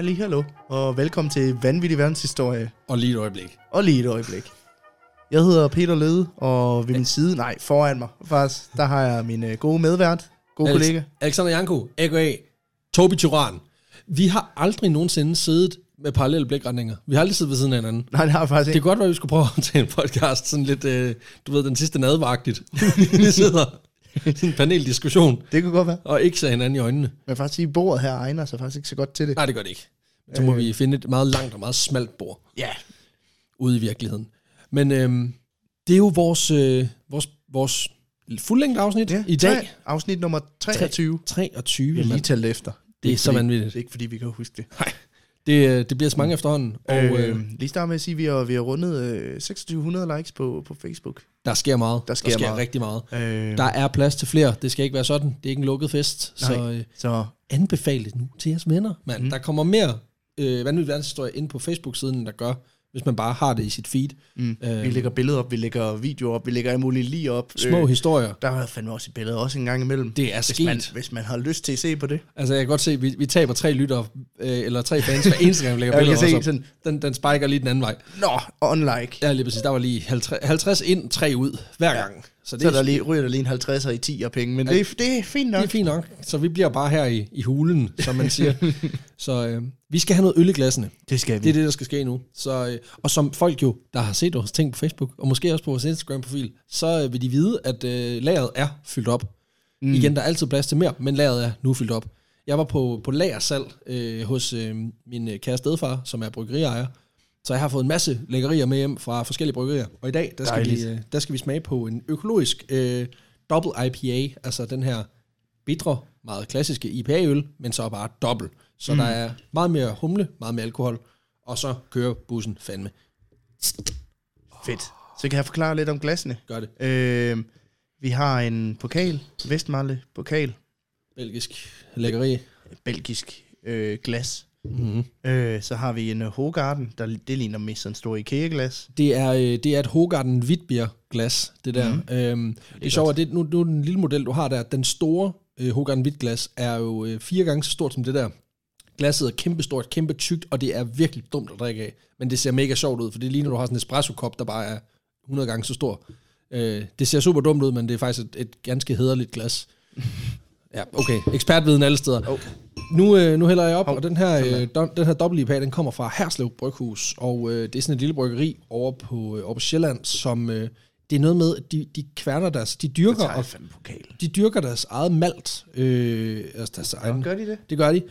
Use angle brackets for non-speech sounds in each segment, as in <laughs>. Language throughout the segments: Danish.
Halli, hallo, og velkommen til Vanvittig Verdenshistorie. Og lige et øjeblik. Og lige et øjeblik. Jeg hedder Peter Lede, og ved min side, nej, foran mig faktisk, der har jeg min øh, gode medvært, gode Alex- kollega. Alexander Janko, a.k.a. Tobi Tyran. Vi har aldrig nogensinde siddet med parallelle blikretninger. Vi har aldrig siddet ved siden af hinanden. Nej, det har jeg faktisk Det ikke. kunne godt være, at vi skulle prøve at tage en podcast sådan lidt, øh, du ved, den sidste nadvagtigt. vi <laughs> sidder <laughs> en paneldiskussion, Det kunne godt være. og ikke ser hinanden i øjnene. Men faktisk sige, bordet her egner sig faktisk ikke så godt til det. Nej, det gør det ikke. Så må Øh. vi finde et meget langt og meget smalt bord Ja, ude i virkeligheden. Men øhm, det er jo vores, øh, vores, vores fuldlængde afsnit ja. i dag. Tre- Afsnit nummer 23. 23. Vi har lige talt efter. Det er ikke så fordi- vanvittigt. Det er ikke fordi, vi kan huske det. Det, øh, det bliver så mange efterhånden. Og øh, øh, lige starte med at sige, at vi har, vi har rundet øh, 2600 likes på, på Facebook. der sker meget. Der sker der sker meget. rigtig meget. Øh, Der er plads til flere. Det skal ikke være sådan. Det er ikke en lukket fest. Nej. Så øh, så anbefal det nu til jeres venner. Man. Mm. Mm. Der kommer mere øh, vanvittig verdenshistorie ind på Facebook-siden, der gør, hvis man bare har det i sit feed. mm, Øh. vi lægger billeder op, vi lægger videoer op, vi lægger alle mulige lige op. Små øh. historier. Der har fandme også et billede også en gang imellem. Det er hvis sket. man, hvis man har lyst til at se på det. Altså, jeg kan godt se, vi, vi taber tre lytter, øh, eller tre fans hver eneste gang, vi lægger <laughs> Jeg kan billeder se op. sådan, Den, den spiker lige den anden vej. nå, unlike. Ja, lige præcis. Der var lige 50, 50 ind, 3 ud hver gang. Så det, Så er, der lige, ryger der lige en 50'er i 10 og penge, men Ja. det, er- det er fint nok. det er fint nok. Så vi bliver bare her i, i hulen, som man siger. <laughs> så øh, vi skal have noget øl i glassene. Det skal vi. Det er det, der skal ske nu. Så, øh, og som folk jo, der har set vores ting på Facebook, og måske også på vores Instagram-profil, så øh, vil de vide, at øh, lageret er fyldt op. Mm. Igen, der er altid plads til mere, men lageret er nu fyldt op. Jeg var på, på lagersalg øh, hos øh, min øh, kære stedfar, som er bryggeriejer. Så jeg har fået en masse lækkerier med hjem fra forskellige bryggerier. Og i dag, der skal, vi, Dejligt. øh, der skal vi smage på en økologisk øh, double IPA, altså den her bitre, meget klassiske IPA-øl, men så bare dobbelt. Så mm. der er meget mere humle, meget mere alkohol, og så kører bussen fandme. Fedt. Så kan jeg forklare lidt om glassene. Gør det. Øh, vi har en pokal, Vestmarle pokal, Belgisk lækkeri. belgisk øh, glas. Mm-hmm. Øh, så har vi en uh, Hogarden, der det ligner mest sådan en stor IKEA-glas. Det er, øh, det er et Hogarden Hvidbier glas, det der. Mhm. Mm. Øhm, det er sjovt, at det, nu, nu er den lille model, du har der, den store øh, Hogarden Hvidglas er jo øh, fire gange så stort som det der. Glasset er kæmpestort, kæmpe tykt, og det er virkelig dumt at drikke af. Men det ser mega sjovt ud, for det er lige når du har sådan en espresso-kop, der bare er 100 gange så stor. Øh, det ser super dumt ud, men det er faktisk et, et ganske hederligt glas. <laughs> Ja, okay. Ekspertviden alle steder. Oh. Nu, øh, nu hælder jeg op, Hov, og den her, øh, den her dobbelt IPA, den kommer fra Herslev Bryghus, og øh, det er sådan et lille bryggeri over på, øh, over på Sjælland, som øh, det er noget med, at de, de kværner deres, de dyrker, og, de dyrker deres eget malt, øh, altså deres egen, Gør de det? det gør de.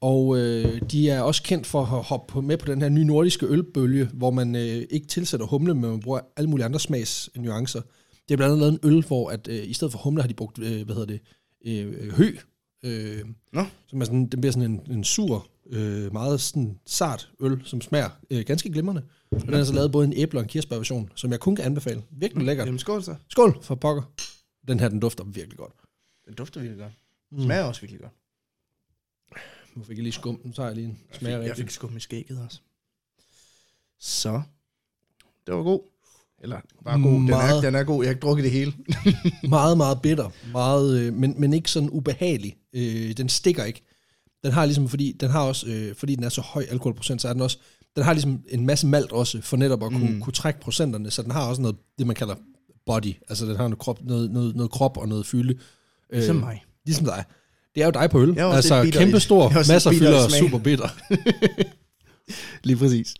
Og øh, de er også kendt for at hoppe på, med på den her nye nordiske ølbølge, hvor man øh, ikke tilsætter humle, men man bruger alle mulige andre smagsnuancer. Det er blandt andet lavet en øl, hvor at, øh, i stedet for humle har de brugt, øh, hvad hedder det, øh, hø. Øh, Nå. som er sådan, den bliver sådan en, en sur, øh, meget sådan sart øl, som smager øh, ganske glimrende. Og den er så lavet både en æble- og en kirsebærversion, som jeg kun kan anbefale. Virkelig lækkert. Jamen skål så. Skål for pokker. Den her, den dufter virkelig godt. Den dufter virkelig godt. Mm. Smager også virkelig godt. Nu fik jeg lige skum. Nu tager jeg lige en smager jeg rigtig. fik skum i skægget også. Så. Det var god. Eller bare god. Den er, Meget. den er god. Jeg har ikke drukket det hele. <laughs> meget, meget bitter, meget, øh, men, men ikke sådan ubehagelig. Øh, den stikker ikke. Den har ligesom, fordi den har også, øh, fordi den er så høj alkoholprocent, så er den også, den har ligesom en masse malt også, for netop at kunne, Mm. kunne trække procenterne, så den har også noget, det man kalder body, altså den har noget krop, noget, noget, noget krop og noget fylde. Øh, Ligesom mig. Ligesom dig. Det er jo dig på øl. Er Altså kæmpe stor, er masser af fylder og super bitter. <laughs> <laughs> Lige præcis.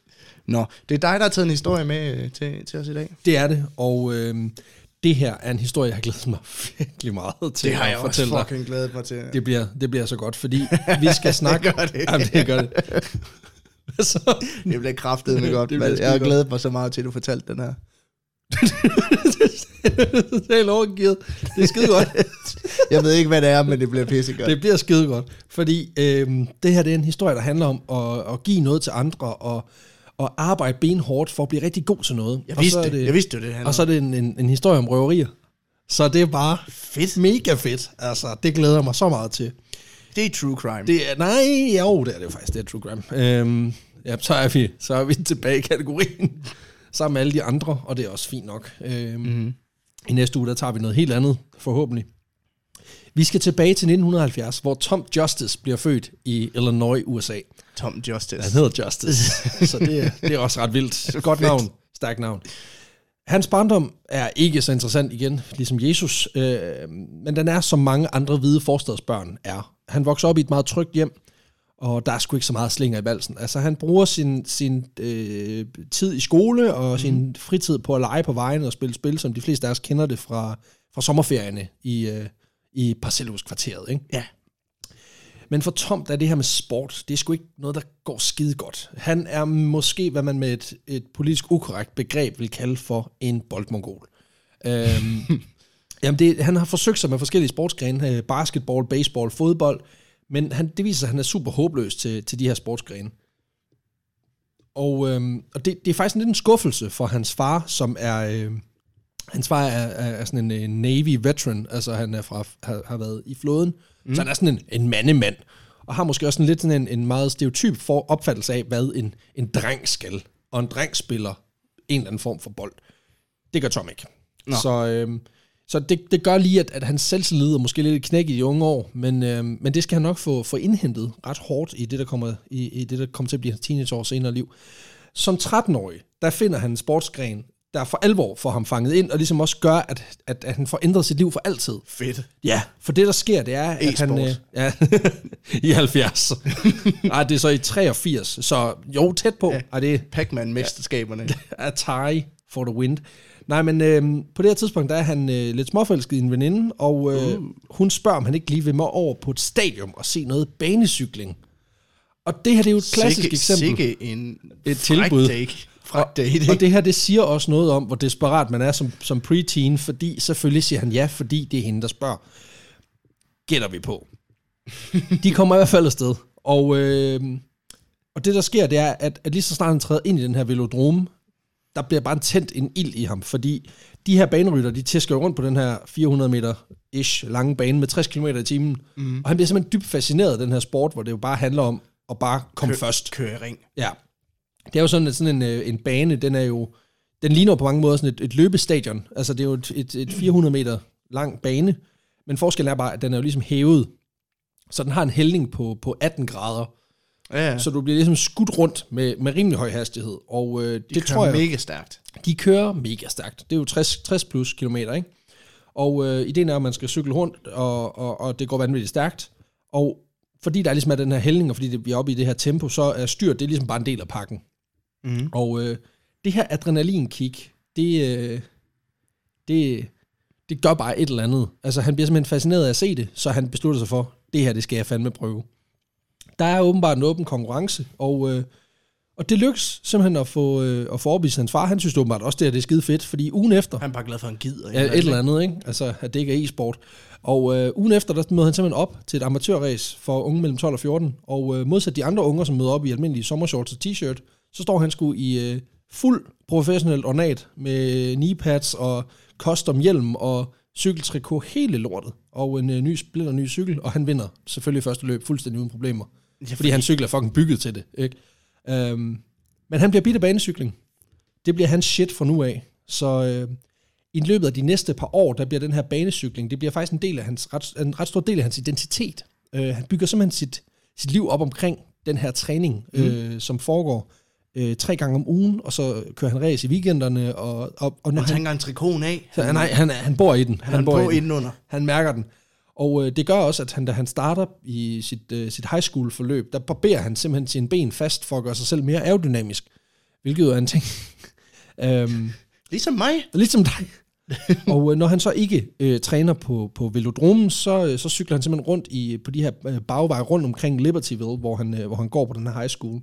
Nå, det er dig, der har taget en historie med øh, til, til os i dag. Det er det, og øh, det her er en historie, jeg har glædet mig <laughs> virkelig meget til Det har at jeg også fortælle dig. fucking glædet mig til. Det bliver, det bliver så godt, fordi vi skal <laughs> snakke... Gør det. Jamen, det gør det. <laughs> så, Det bliver kraftet med godt. Det bliver jeg har skidegodt. glædet mig så meget til, at du fortalte den her. det er helt overgivet. Det er skide godt. Jeg ved ikke, hvad det er, men det bliver pissegodt. Det bliver skide godt. Fordi øhm, det her det er en historie, der handler om at, at give noget til andre og, og arbejde benhårdt for at blive rigtig god til noget. Jeg og vidste så er det. Jeg vidste jo, det handler Og så er det en, en, en historie om røverier. Så det er bare fedt. mega fedt. Altså, det glæder jeg mig så meget til. Det er true crime. Det er, nej, jo, det er det jo faktisk, det er True Crime. Øhm, ja, så er, vi, så er vi tilbage i kategorien, <laughs> sammen med alle de andre, og det er også fint nok. Øhm, Mm-hmm. I næste uge, der tager vi noget helt andet, forhåbentlig. Vi skal tilbage til 1970, hvor Tom Justice bliver født i Illinois, USA. Tom Justice. Han hedder Justice, <laughs> så det, er- det er også ret vildt. <laughs> Godt navn, stærkt navn. Hans barndom er ikke så interessant igen, ligesom Jesus, øh, men den er som mange andre hvide forstadsbørn er. Han vokser op i et meget trygt hjem, og der er sgu ikke så meget slinger i valsen. Altså han bruger sin, sin øh, tid i skole og mm. sin fritid på at lege på vejen og spille spil, som de fleste af os kender det fra, fra sommerferierne i, øh, i Parcelhuskvarteret. Ikke? Ja. Men for Tom, der er det her med sport, det er sgu ikke noget, der går skide godt. Han er måske, hvad man med et, et politisk ukorrekt begreb vil kalde for en boldmongol. Øhm, <laughs> jamen det, han har forsøgt sig med forskellige sportsgrene, øh, basketball, baseball, fodbold, men han, det viser sig, at han er super håbløs til, til de her sportsgrene. Og, øhm, og det, det er faktisk lidt en skuffelse for hans far, som er... Øh, hans far er, er, er sådan en, en Navy veteran, altså han er fra, har, har været i flåden, mm. så han er sådan en, en mandemand, og har måske også sådan lidt sådan en, en meget stereotyp for opfattelse af, hvad en, en dreng skal, og en dreng spiller en eller anden form for bold. Det gør Tom ikke. Nå. Så, øhm, så det, det gør lige, at, at hans selvtillid er måske lidt knæk i de unge år, men, øhm, men det skal han nok få, få indhentet ret hårdt i det, der kommer, i, i det, der kommer til at blive hans teenageår senere liv. Som 13-årig, der finder han en sportsgren, der for alvor får ham fanget ind, og ligesom også gør, at, at, at han får ændret sit liv for altid. Fedt. Ja, for det der sker, det er, at han... E-sport. Øh, ja, <laughs> i 70. Nej, det er så i 83, så jo, tæt på. Ja. Ja. Ej, det Pac-Man-mesterskaberne. er <laughs> Atari for the win. Nej, men øh, på det her tidspunkt, der er han øh, lidt småforelsket i en veninde, og øh, uh. hun spørger, om han ikke lige vil med over på et stadion og se noget banecykling. Og det her, det er jo et klassisk sikke, eksempel. Sikke en Et tilbud. Date. Date, ikke? Og det her, det siger også noget om, hvor desperat man er som, som preteen, fordi selvfølgelig siger han ja, fordi det er hende, der spørger. Gætter vi på. De kommer i hvert fald afsted. Og, øh, og det, der sker, det er, at, at lige så snart han træder ind i den her velodrome, der bliver bare tændt en ild i ham, fordi de her banerytter, de tæsker rundt på den her 400 meter-ish lange bane med 60 km i timen, mm. og han bliver simpelthen dybt fascineret af den her sport, hvor det jo bare handler om at bare komme først. Køre i ring. Ja. Det er jo sådan, at sådan en, øh, en bane, den er jo, den ligner på mange måder sådan et, et løbestadion. Altså det er jo et, et, et 400 meter lang bane, men forskellen er bare, at den er jo ligesom hævet, så den har en hældning på, på 18 grader, Ja, ja. så du bliver ligesom skudt rundt med, med rimelig høj hastighed, og øh, det de tror jeg, mega stærkt. de kører mega stærkt. Det er jo 60, 60 plus kilometer, ikke? Og øh, ideen er, at man skal cykle rundt, og, og, og det går vanvittigt stærkt. Og fordi der ligesom er den her hældning, og fordi det bliver oppe i det her tempo, så er styr, det er ligesom bare en del af pakken. Mm. Og øh, det her adrenalinkick, det, øh, det, det gør bare et eller andet. Altså han bliver simpelthen fascineret af at se det, så han beslutter sig for, det her, det skal jeg fandme prøve. Der er åbenbart en åben konkurrence, og, øh, og det lykkes simpelthen at få, øh, at få overbevist hans far. Han synes åbenbart også, det, her, det er skide fedt, fordi ugen efter, Han er bare glad for, at han gider. Ja, et eller andet, ikke? Altså, at det ikke er e-sport. Og øh, ugen efter, der møder han simpelthen op til et amatørræs for unge mellem 12 og 14. Og øh, modsat de andre unger, som møder op i almindelige sommershorts og t-shirt, så står han sgu i øh, fuld professionelt ornat med kneepads og custom hjelm og cykeltrikot hele lortet. Og en øh, ny splinter ny cykel, og han vinder selvfølgelig første løb fuldstændig uden problemer. Ja, Fordi hans cykel er fucking bygget til det, ikke? Øhm, men han bliver bidt af banecykling. Det bliver hans shit fra nu af. Så øh, i løbet af de næste par år, der bliver den her banecykling, det bliver faktisk en del af hans, ret, en ret stor del af hans identitet. Øh, han bygger simpelthen sit, sit liv op omkring den her træning, mm. øh, som foregår øh, tre gange om ugen, og så kører han race i weekenderne, og, og, og når Han han, tænker en trikoten af. så, nej, han, han bor i den. Han, han bor på i den. indenunder. Han mærker den. Og øh, det gør også, at han, da han starter i sit, øh, sit high school forløb, der barberer han simpelthen sine ben fast for at gøre sig selv mere aerodynamisk. Hvilket jo er en ting. <laughs> øhm, Ligesom mig. ligesom dig. <laughs> og øh, når han så ikke øh, træner på, på velodromen, så, øh, så cykler han simpelthen rundt i, på de her øh, bagveje rundt omkring Libertyville, hvor han, øh, hvor han går på den her high school.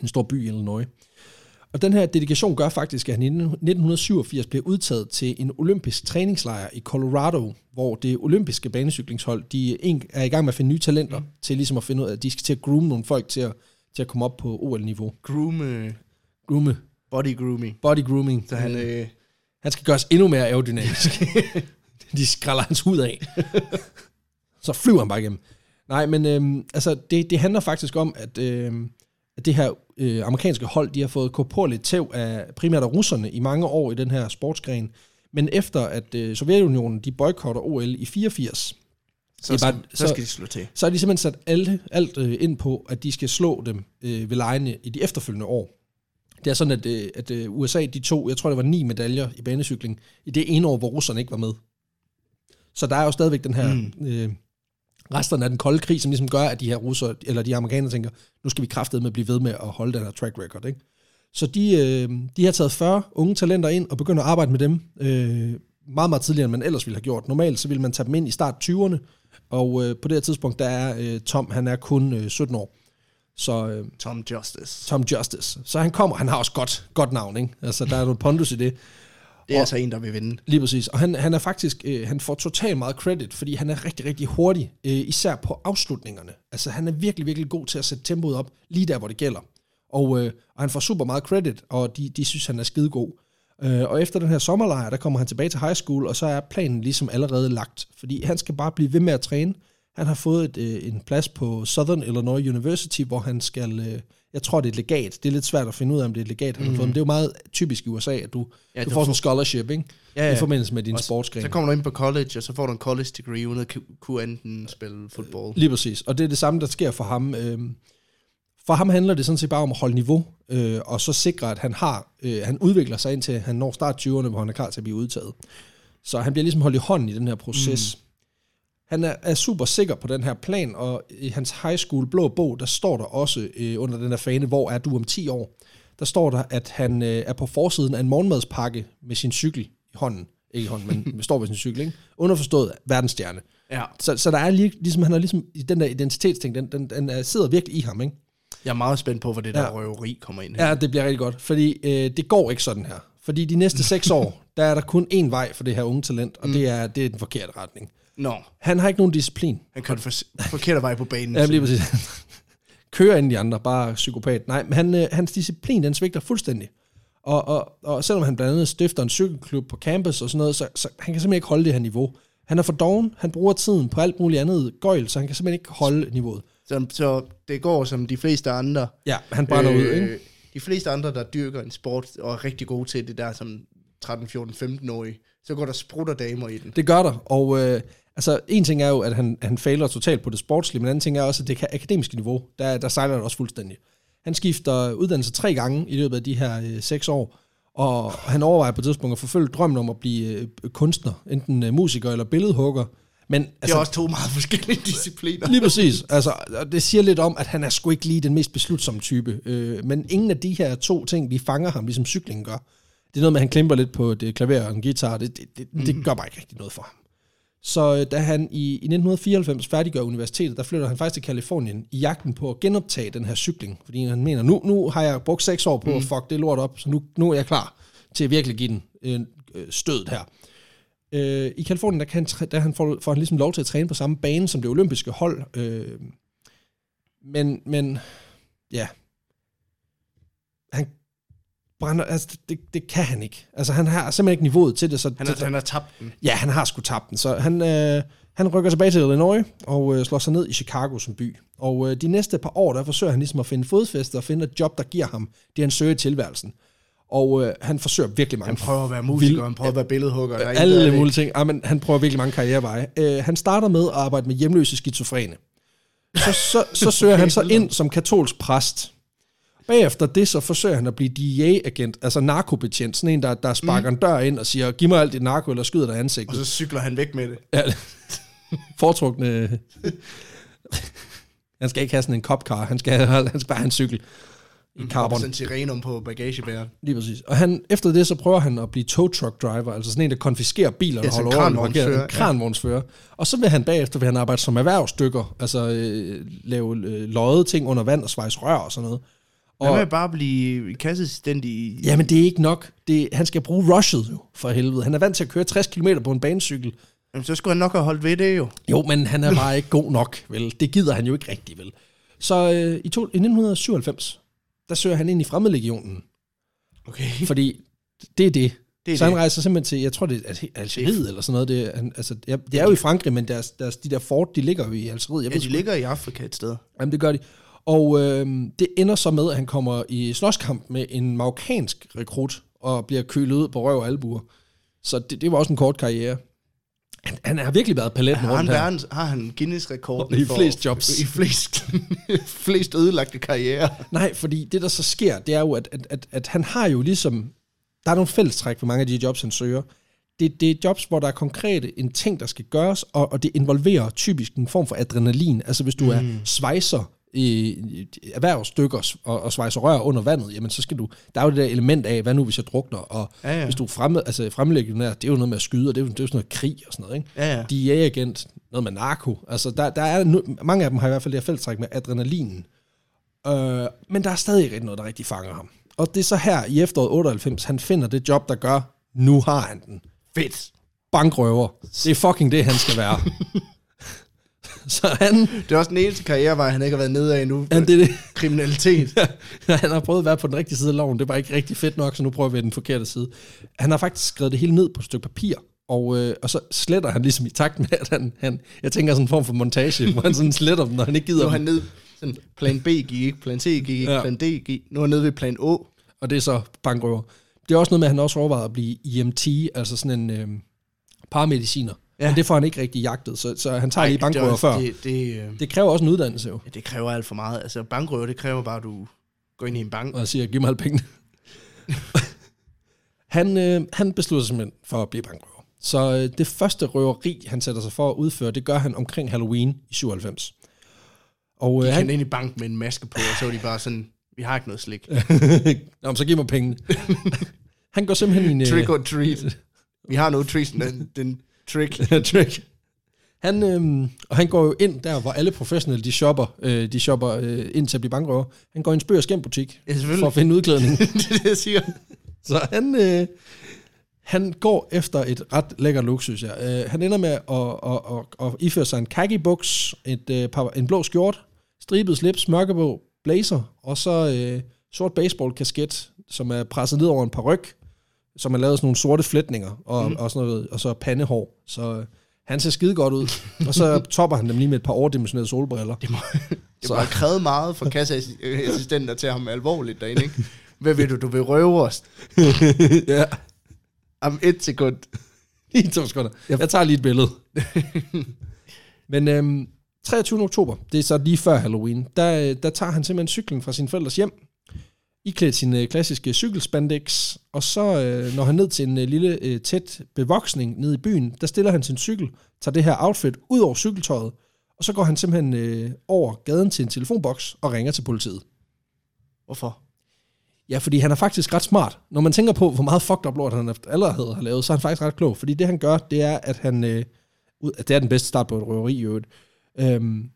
En stor by i Illinois. Og den her dedikation gør faktisk, at han i 1987 bliver udtaget til en olympisk træningslejr i Colorado, hvor det olympiske banecyklingshold, de er i gang med at finde nye talenter, mm. til ligesom at finde ud af, at de skal til at groome nogle folk til at, til at komme op på OL-niveau. Groom, øh, Groome, body grooming. body grooming. Så han, øh, Han skal gøres endnu mere aerodynamisk. <laughs> De skræller hans hud af. Så flyver han bare igennem. Nej, men øhm, altså, det, det handler faktisk om, at, at det her øh, amerikanske hold, de har fået korporligt tæv af primært af russerne i mange år i den her sportsgren. Men efter at øh, Sovjetunionen, de boykotter OL i 84, Så, bare- så, så- skal de slå til. så har de simpelthen sat alle, alt øh, ind på, at de skal slå dem øh, ved lejene i de efterfølgende år. Det er sådan, at, øh, at øh, USA, de to, jeg tror det var ni medaljer i banecykling, i det ene år, hvor russerne ikke var med. Så der er jo stadigvæk den her, mm. øh, resterne af den kolde krig, som ligesom gør, at de her russer, eller de amerikanere tænker, nu skal vi kraftedeme med blive ved med at holde den her track record, ikke? Så de, øh, de har taget 40 unge talenter ind og begyndt at arbejde med dem øh, meget, meget tidligere, end man ellers ville have gjort. Normalt så ville man tage dem ind i start 20'erne, og øh, på det her tidspunkt, der er øh, Tom, han er kun øh, 17 år. Så øh, Tom Justice. Tom Justice. Så han kommer, han har også godt, godt navn, ikke? Altså, der er noget pondus i det. Det er altså en, der vil vinde. Lige præcis. Og han, han er faktisk, øh, han får totalt meget credit, fordi han er rigtig, rigtig hurtig, øh, især på afslutningerne. Altså han er virkelig, virkelig god til at sætte tempoet op, lige der, hvor det gælder. Og, øh, og han får super meget credit, og de, de synes, han er skidegod. Øh, og efter den her sommerlejr, der kommer han tilbage til high school, og så er planen ligesom allerede lagt. Fordi han skal bare blive ved med at træne. Han har fået et, øh, en plads på Southern Illinois University, hvor han skal, øh, jeg tror det er et legat. Det er lidt svært at finde ud af, om det er et legat, han har fået. Men det er jo meget typisk i USA, at du, Ja, du får sådan en scholarship, ikke? Ja, ja. I forbindelse med din sportsgren. Så kommer du ind på college, og så får du en college degree, uden at ku- kunne enten spille fodbold. Lige præcis. Og det er det samme, der sker for ham. Øhm, For ham handler det sådan set bare om at holde niveau, øh, og så sikre, at han har, øh, han udvikler sig indtil han når start 20'erne, hvor han er klar til at blive udtaget. Så han bliver ligesom holdt i hånden i den her proces. Han er, er super sikker på den her plan, og i hans high school blå bog, der står der også øh, under den her fane, hvor er du om 10 år? Der står der, at han øh, er på forsiden af en morgenmadspakke med sin cykel i hånden. Ikke i hånden, men <laughs> står ved sin cykel, ikke? Underforstået verdensstjerne. Ja. Så, så der er lige, ligesom, han er ligesom, i den der identitetsting, den, den, den er, sidder virkelig i ham, ikke? Jeg er meget spændt på, hvor det der Ja. røveri kommer ind her. Ja, det bliver rigtig godt, fordi øh, det går ikke sådan her. Fordi de næste seks <laughs> år, der er der kun én vej for det her unge talent, og mm. det, er, det er den forkerte retning. Nå, Han har ikke nogen disciplin. han kørte for, forkert vej på banen. Ja, lige præcis. <laughs> Kører ind i de andre, bare psykopat. Nej, men han, øh, hans disciplin, den svigter fuldstændig. Og, og, og selvom han blandt andet stifter en cykelklub på campus og sådan noget, så, så han kan simpelthen ikke holde det her niveau. Han er for doven, han bruger tiden på alt muligt andet gøjl, så han kan simpelthen ikke holde niveauet. Så, så det går som de fleste andre. Ja, han brænder øh, ud, ikke? De fleste andre, der dyrker en sport og er rigtig gode til det der som 13, 14, 15-årige, så går der sprutter damer i den. Det gør der, og øh, altså, en ting er jo, at han, han fejler totalt på det sportslige, men en anden ting er også, at det ka- akademiske niveau, der, der sejler det også fuldstændig. Han skifter uddannelse tre gange i løbet af de her øh, seks år, og han overvejer på et tidspunkt at forfølge drømmen om at blive øh, kunstner, enten øh, musiker eller billedhugger. Men Det er altså, også to meget forskellige <laughs> discipliner. Lige præcis. Altså, og det siger lidt om, at han er sgu ikke lige den mest beslutsomme type. Øh, men ingen af de her to ting, de fanger ham, ligesom cyklingen gør. Det er noget med, at han klemper lidt på det klaver og en guitar. Det, det, det, mm. det gør bare ikke rigtig noget for ham. Så øh, da han i, i 1994 færdiggør universitetet, der flytter han faktisk til Kalifornien i jagten på at genoptage den her cykling. Fordi han mener, nu, nu har jeg brugt seks år på mm. at fuck det lort op, så nu, nu er jeg klar til at virkelig give den en øh, stød her. Øh, I Kalifornien, der, kan han, der han får, får han ligesom lov til at træne på samme bane som det olympiske hold. Øh, men, men, ja. Han brænder, altså det, det kan han ikke. Altså han har simpelthen ikke niveauet til det. Så Han har, han har tabt den. Ja, han har sgu tabt den. Så han, øh, han rykker tilbage til Illinois og øh, slår sig ned i Chicago som by. Og øh, de næste par år, der forsøger han ligesom at finde fodfæste og finde et job, der giver ham det, han søger i tilværelsen. Og øh, han forsøger virkelig mange Han prøver at være musiker, Vild- han prøver at være billedhugger. Der er alle mulige ting. Ja, men han prøver virkelig mange karriereveje. Øh, han starter med at arbejde med hjemløse skizofrene. Så, så, så <laughs> søger han så ind som katolsk præst. Bagefter det, så forsøger han at blive DEA-agent, altså narkobetjent, sådan en, der, der sparker mm. en dør ind og siger, giv mig alt dit narko, eller skyder dig i Og ansigtet. så cykler han væk med det. Ja, <laughs> foretrukne... han skal ikke have sådan en copcar, han skal, have, han skal bare have en cykel i Og carbon. sådan en sirenum på bagagebæren. Lige præcis. Og han, efter det, så prøver han at blive tow truck driver, altså sådan en, der konfiskerer biler, Ja, som holder over, kranvognsfører, en kranvognsfører. Og så vil han bagefter vil han arbejde som erhvervsstykker, altså øh, lave øh, løjet ting under vand og svejse rør og sådan noget. Han Og, vil bare blive kasseassistent i... jamen, det er ikke nok. Det, han skal bruge rushet jo, for helvede. Han er vant til at køre 60 km på en banecykel. Jamen, så skulle han nok have holdt ved det jo. Jo, men han er bare ikke god nok, vel? Det gider han jo ikke rigtigt, vel? Så øh, i, to, i 1997, der søger han ind i fremmedlegionen, Okay. fordi det er det. Det er så han det. rejser simpelthen til, jeg tror det er Algeriet eller sådan noget. Det er, han, altså, ja, det er jo i Frankrig, men deres, deres, de der fort, de ligger jo i Algeriet. Jeg Ja, ved de ligger i Afrika et sted. Jamen, det gør de. Og øh, det ender så med, at han kommer i slåskamp med en marokkansk rekrut, og bliver kølet ud på røv og albuer. Så det, det var også en kort karriere. Han, han har virkelig været paletten Har han, rundt her. verdens, har han Guinness-rekorden I flest jobs. I flest, <laughs> flest ødelagte karriere. Nej, fordi det, der så sker, det er jo, at, at, at, at han har jo ligesom... Der er nogle fællestræk for mange af de jobs, han søger. Det, det er jobs, hvor der er konkrete en ting, der skal gøres, og, og det involverer typisk en form for adrenalin. Altså hvis du mm. er svejser i, erhvervsstykker og, og svejser rør under vandet, jamen så skal du... Der er jo det der element af, hvad nu hvis jeg drukner, og Ja, ja. hvis du er fremme, altså fremlæggende der, det er jo noget med at skyde, og det er jo, det er jo sådan noget krig og sådan noget, ikke? Ja, ja. DEA-agent, noget med narko. Altså, der, der er mange af dem har i hvert fald det her fællestræk med adrenalinen. Øh, men der er stadig ikke noget, der rigtig fanger ham. Og det er så her i efteråret 98, han finder det job, der gør, nu har han den. Fedt. Bankrøver. Det er fucking det, han skal være. <laughs> <laughs> så han, Det er også den eneste karrierevej, han ikke har været nede af endnu. han, det, det, Kriminalitet. <laughs> han har prøvet at være på den rigtige side af loven. Det var ikke rigtig fedt nok, så nu prøver vi den forkerte side. Han har faktisk skrevet det hele ned på et stykke papir, og, øh, og så sletter han ligesom i takt med, at han, han jeg tænker sådan en form for montage, hvor han sådan sletter dem, når han ikke gider Nu er han nede, sådan, plan B gik ikke, plan C gik ikke, Ja. ja. plan D gik. Nu er han nede ved plan Å. og det er så bankrøver. Det er også noget med, at han også overvejet at blive EMT, altså sådan en øh, paramediciner. Ja. Men det får han ikke rigtig jagtet, så, så han tager lige det, er bankrøver også- før. Det, Det, det, øh, det kræver også en uddannelse jo, ja, det kræver alt for meget. Altså, bankrøver, det kræver bare, at du går ind i en bank. og siger, giv mig alle pengene. <laughs> han, øh, han beslutter sig simpelthen for at blive bankrøver. Så øh, det første røveri, han sætter sig for at udføre, det gør han omkring Halloween i 97. Og De øh, han... han, ind i bank med en maske på, og så var de bare sådan, vi har ikke noget slik. <laughs> Nå, så giv mig pengene. <laughs> han går simpelthen i en... øh, Trick or treat. Vi har noget treat, den, den trick. <laughs> trick. Han, øhm, og han går jo ind der, hvor alle professionelle, de shopper, øh, de shopper øh, ind til at blive bankrøver. Han går i en spøg- og skæmbutik Ja, for at finde udklædning. <laughs> det er det, jeg siger. Så han, øh, han går efter et ret lækker synes jeg. Øh, han ender med at, at, at, at iføre sig en khaki buks, et, øh, par, en blå skjort, stribet slips, mørkeblå blazer, og så øh, sort baseball-kasket, som er presset ned over en par ryg, som er lavet sådan nogle sorte flætninger, og, mm. og, sådan noget, og så pandehår. Så øh, han ser skide godt ud. <laughs> og så topper han dem lige med et par overdimensionerede solbriller. Det må, det Så- må have krævet meget for kasseassistenter til ham alvorligt derinde, ikke? Hvad vil du? Du vil røve os <laughs> ja. om et sekund. <laughs> Lige to sekunder. Jeg tager lige et billede. Men øhm, 23. oktober, det er så lige før Halloween, der, øh, der tager han simpelthen cyklen fra sin forældres hjem, iklædt sin øh, klassiske cykelspandex, og så øh, når han ned til en øh, lille øh, tæt bevoksning nede i byen, der stiller han sin cykel, tager det her outfit ud over cykeltøjet, og så går han simpelthen øh, over gaden til en telefonboks og ringer til politiet. Hvorfor? Ja, fordi han er faktisk ret smart. Når man tænker på, hvor meget fucked up lort han allerede har lavet, så er han faktisk ret klog. Fordi det han gør, det er, at han... Øh, ud- det er den bedste start på et røveri i øvrigt. Øhm,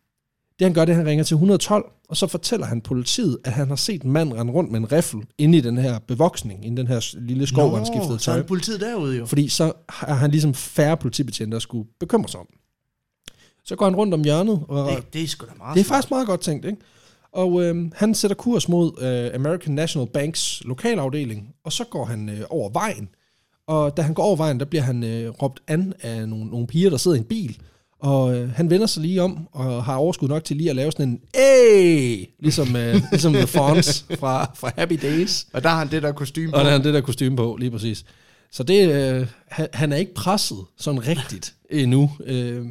det han gør, det er, at han ringer til 112, og så fortæller han politiet, at han har set en mand rende rundt med en riffel inde i den her bevoksning, i den her lille skov, hvor han skiftede så er tøj. politiet derude jo. Fordi så har han ligesom færre politibetjente, der skulle bekymre sig om. Så går han rundt om hjørnet, og Det, det er sgu da meget det er faktisk meget godt tænkt, ikke? Og øh, han sætter kurs mod øh, American National Banks lokalafdeling, og så går han øh, over vejen. Og da han går over vejen, der bliver han øh, råbt an af nogle, nogle piger, der sidder i en bil. Og øh, han vender sig lige om, og har overskud nok til lige at lave sådan en Ey! Ligesom, øh, <laughs> ligesom The Fonz fra, fra Happy Days. Og der har han det der kostume på. Og der er han det der kostume på, lige præcis. Så det, øh, han, han er ikke presset sådan rigtigt endnu. Øh,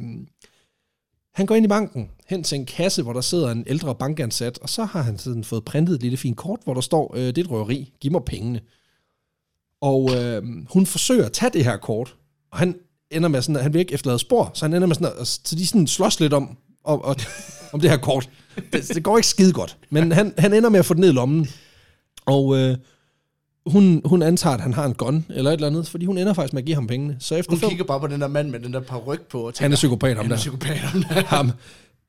han går ind i banken, hen til en kasse, hvor der sidder en ældre bankansat, og så har han sådan fået printet et lille fint kort, hvor der står, øh, det er et røveri, giv mig pengene. Og øh, hun forsøger at tage det her kort, og han ender med sådan, at han vil ikke efterlade spor, så han ender med sådan, at, så de sådan slås lidt om, om, om, om det her kort. Det, det går ikke skide godt, men han, han ender med at få det ned i lommen, og øh, hun, hun antager, at han har en gun eller et eller andet, fordi hun ender faktisk med at give ham pengene. Så efter Hun fem, kigger bare på den der mand med den der par ryg på, og tænker, han er psykopat, ham han er der. psykopat, ham der. ham,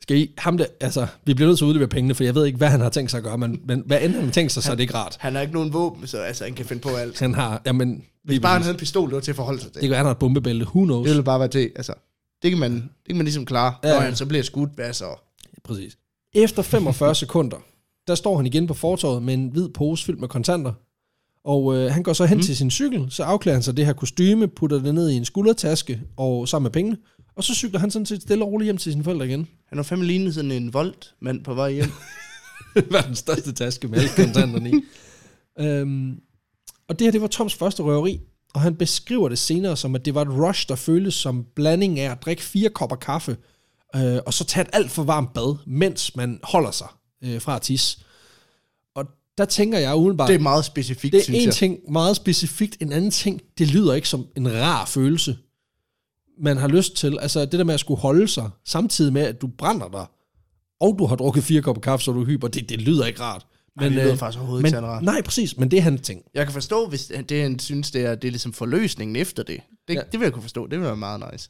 skal I, ham der, altså, vi bliver nødt til at udlevere pengene, for jeg ved ikke, hvad han har tænkt sig at gøre, men, men hvad end han har tænkt sig, så er det ikke rart. Han har ikke nogen våben, så altså, han kan finde på alt. Han har, jamen, Hvis bare han havde en pistol, det var til at forholde sig til. det kan han har et bombebælte, who knows. Det ville bare være til, altså, det kan man, det kan man ligesom klare. Ja. Ja. Når han så bliver skudt, hvad så? Præcis. Efter 45 <laughs> sekunder, der står han igen på fortorvet med en hvid pose fyldt med kontanter. Og øh, han går så hen mm. til sin cykel, så afklæder han sig det her kostyme, putter det ned i en skuldertaske og sammen med pengene. Og så cykler han sådan set stille og roligt hjem til sine forældre igen. Han har fandme lignet sådan en voldt-mand på vej hjem. <laughs> <laughs> Verdens største taske med alle kontanterne i. øhm, og det her, det var Toms første røveri. og han beskriver det senere som, at det var et rush, der føltes som blanding af at drikke fire kopper kaffe, øh, og så tage et alt for varmt bad, mens man holder sig øh, fra at tisse. Og der tænker jeg umiddelbart, Det er meget specifikt, det er synes en jeg. ting meget specifikt, en anden ting, det lyder ikke som en rar følelse, man har lyst til. Altså det der med at skulle holde sig, samtidig med, at du brænder dig, og du har drukket fire kopper kaffe, så du er hyper, det, det lyder ikke rart. Men, det lyder øh, faktisk overhovedet men, ikke rart. Nej, præcis, men det er han ting. Jeg kan forstå, hvis det han synes, det er, det er ligesom forløsningen efter det. Det, Ja. det vil jeg kunne forstå. Det vil være meget nice.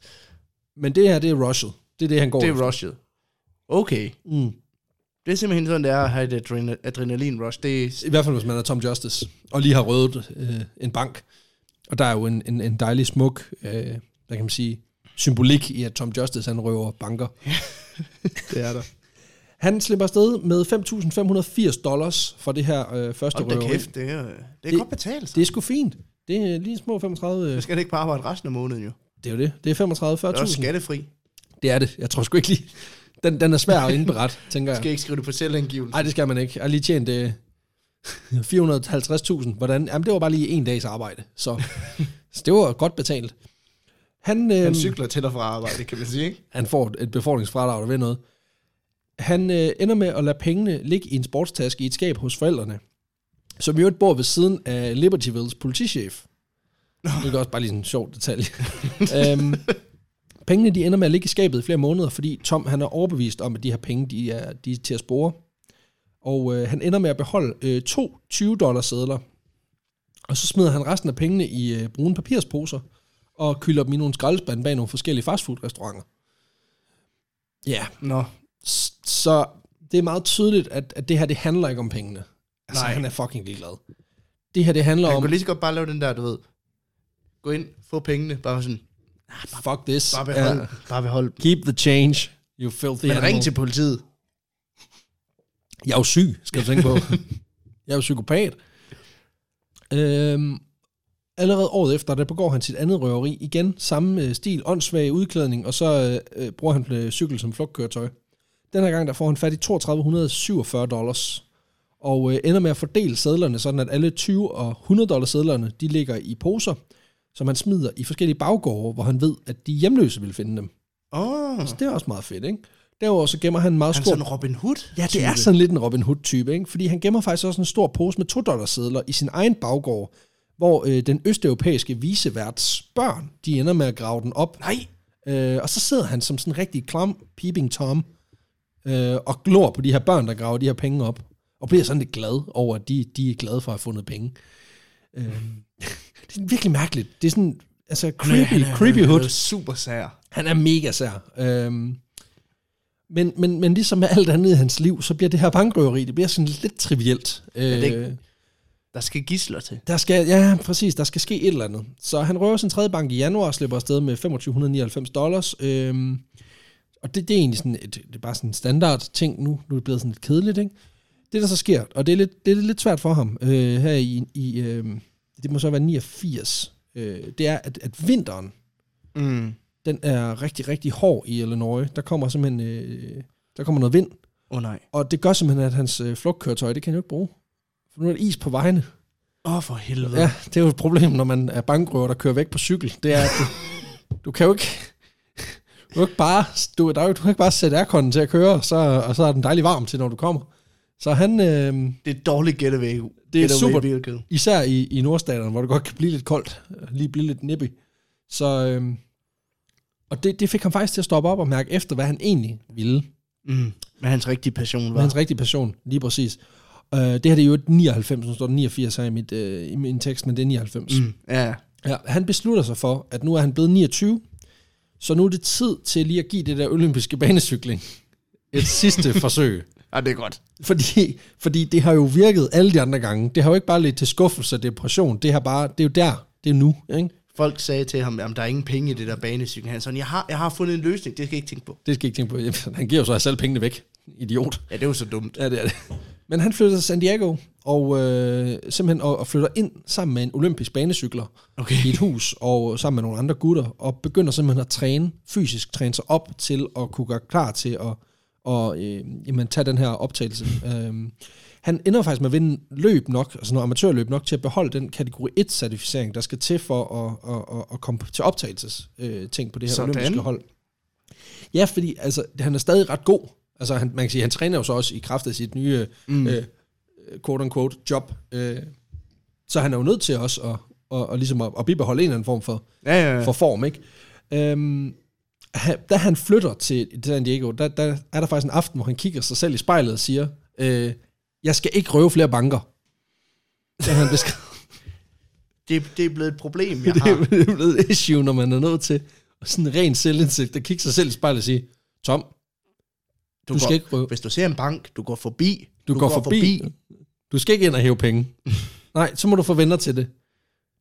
Men det her, det er rushet. Det er det, han går Det efter. er rushet. Okay. Mm. Det er simpelthen sådan, det er at have et adrenal- adrenalin rush. Det er, I hvert fald, hvis man er Tom Justice, og lige har røvet øh, en bank. Og der er jo en, en, en dejlig smuk, øh, hvad kan man sige, symbolik i, at Tom Justice, han røver banker. <laughs> det er der. Han slipper afsted med 5.580 dollars for det her øh, første Hold røveri. kæft, det er, det er Det- godt betalt. Det er sgu fint. Det er lige små 35... Så skal det ikke bare arbejde resten af måneden, jo. det er jo det. Det er 35 Det er også 40.000. skattefri. Det er det. Jeg tror sgu ikke lige... Den, den er svær at indberette, <laughs> tænker Du jeg. skal ikke skrive det på selvangivelse. Nej, det skal man ikke. Jeg har lige tjent øh, 450.000. Hvordan? Jamen, det var bare lige en dags arbejde. Så, <laughs> så det var godt betalt. Han, øh, Han cykler til og fra arbejde, kan man sige, ikke? han får et befordringsfradrag, der ved noget. Han øh, ender med at lade pengene ligge i en sportstaske i et skab hos forældrene, som i øvrigt bor ved siden af Libertyvilles politichef. Det er også bare lige sådan en sjov detalje. <laughs> øhm, pengene de ender med at ligge i skabet i flere måneder, fordi Tom han er overbevist om, at de her penge de er, de er til at spore. Og øh, han ender med at beholde øh, to 20 sædler. Og så smider han resten af pengene i øh, brune papirsposer, og kylder dem i nogle skraldespande bag nogle forskellige fastfood-restauranter. Ja, Nå, så det er meget tydeligt, at, at det her, det handler ikke om pengene. Altså, Nej. han er fucking ligeglad. Det her, det handler han om, kunne lige så godt bare lave den der, du ved. Gå ind, få pengene, bare sådan, fuck this. bare behold, ja. bare behold. keep the change, you filthy Men animal. ring til politiet. Jeg er jo syg, skal du tænke på. <laughs> jeg er jo psykopat. Øhm, allerede året efter, der begår han sit andet røveri. Igen samme øh, stil, åndssvag udklædning, og så øh, øh, bruger han øh, cykel som flugtkøretøj. Den her gang, der får han fat i 3247 dollars, og øh, ender med at fordele sædlerne, sådan at alle 20 og 100 dollars sædlerne, de ligger i poser, som han smider i forskellige baggårde, hvor han ved, at de hjemløse vil finde dem. Åh, oh, Så det er også meget fedt, ikke? Derudover så gemmer han en meget han er stor... sådan en Robin Hood. Ja, det er sådan lidt en Robin Hood-type, ikke? Fordi han gemmer faktisk også en stor pose med 2 dollars sedler i sin egen baggård, hvor øh, den østeuropæiske viseværts børn, de ender med at grave den op. Nej, Øh, og så sidder han som sådan en rigtig klam peeping tom øh, og glor på de her børn, der graver de her penge op. Og bliver sådan lidt glad over, at de, de er glade for at have fundet penge. Øh, <laughs> det er virkelig mærkeligt. Det er sådan, altså creepy, han er, creepy han hood. er super sær. Han er mega sær. Øhm, men, men, men ligesom med alt andet i hans liv, så bliver det her bankrøveri, det bliver sådan lidt trivielt. Øh, det ikke- Der skal gisler til. der skal, ja, præcis, der skal ske et eller andet. Så han røver sin tredje bank i januar og slipper afsted med 2599 dollars. Øhm, og det, det er egentlig sådan, et, det er bare sådan en standard ting nu. Nu er det blevet sådan lidt kedeligt, ikke? Det, der så sker, og det er lidt, det er lidt svært for ham øh, her i, i øh, det må så være 89, øh, det er, at, at vinteren, Mm. den er rigtig, rigtig hård i Illinois. Der kommer simpelthen øh, der kommer noget vind, Åh oh, nej. og det gør simpelthen, at hans øh, flugtkøretøj, det kan han jo ikke bruge. For nu er der is på vejene. Åh, oh, for helvede. Ja, det er jo et problem, når man er bankrøver, der kører væk på cykel. Det er, at du, du kan jo ikke... Du kan ikke bare, du, der er jo, du kan ikke bare sætte airconen til at køre, så, og så er den dejlig varm til, når du kommer. Så han, øh, Det er et dårligt getaway. Det er getaway super- vehicle. især i, i nordstaterne, hvor det godt kan blive lidt koldt, øh, lige blive lidt nippy. Så, øh, og det, det fik ham faktisk til at stoppe op og mærke efter, hvad han egentlig ville. Mm. Hvad hans rigtige passion Hvad var. hans rigtige passion, lige præcis. Uh, det her det er jo et 99, nu står der 89 her i, mit, uh, i min tekst, men det er 99. Mm. Ja. Ja, han beslutter sig for, at nu er han blevet 29, så nu er det tid til lige at give det der olympiske banecykling et <laughs> sidste forsøg. ja, det er godt. Fordi, fordi det har jo virket alle de andre gange. Det har jo ikke bare lidt til skuffelse og depression. Det, har bare, det er jo der. Det er nu. Ikke? Folk sagde til ham, at der er ingen penge i det der banecykel. Han sådan, jeg har, jeg har fundet en løsning, det skal jeg ikke tænke på. Det skal jeg ikke tænke på. Han giver jo så selv pengene væk. Idiot. Ja, det er jo så dumt. Ja, det er det. Men han flytter til San Diego, og øh, simpelthen og, og flytter ind sammen med en olympisk banecykler Okay. i et hus, og sammen med nogle andre gutter, og begynder simpelthen at træne, fysisk træne sig op til at kunne gøre klar til at og, øh, jamen, tage den her optagelse. <laughs> Øh, han ender faktisk med at vinde løb nok, altså noget amatørløb nok, til at beholde den kategori 1-certificering, der skal til for at, at, at, at komme til optagelses øh, ting på det her Sådan. olympiske hold. Ja, fordi altså, han er stadig ret god. Altså, han, man kan sige, han træner jo så også i kraft af sit nye mm. øh, quote-unquote job. Øh, så han er jo nødt til også at, at, at, ligesom at, at bibeholde en eller anden form for, Ja, ja, ja. for form, ikke? Øhm, han, da han flytter til San Diego, der, der er der faktisk en aften, hvor han kigger sig selv i spejlet og siger, øh, jeg skal ikke røve flere banker. Det, han beskrevet. <laughs> Det, det er blevet et problem, jeg det har. det er blevet et issue, når man er nødt til sådan en ren selvindsigt, der kigger sig selv i spejlet og siger, Tom, du, du skal går, ikke røve. Hvis du ser en bank, du går forbi. Du, går, går forbi. forbi. Du skal ikke ind og hæve penge. <laughs> Nej, så må du få venner til det.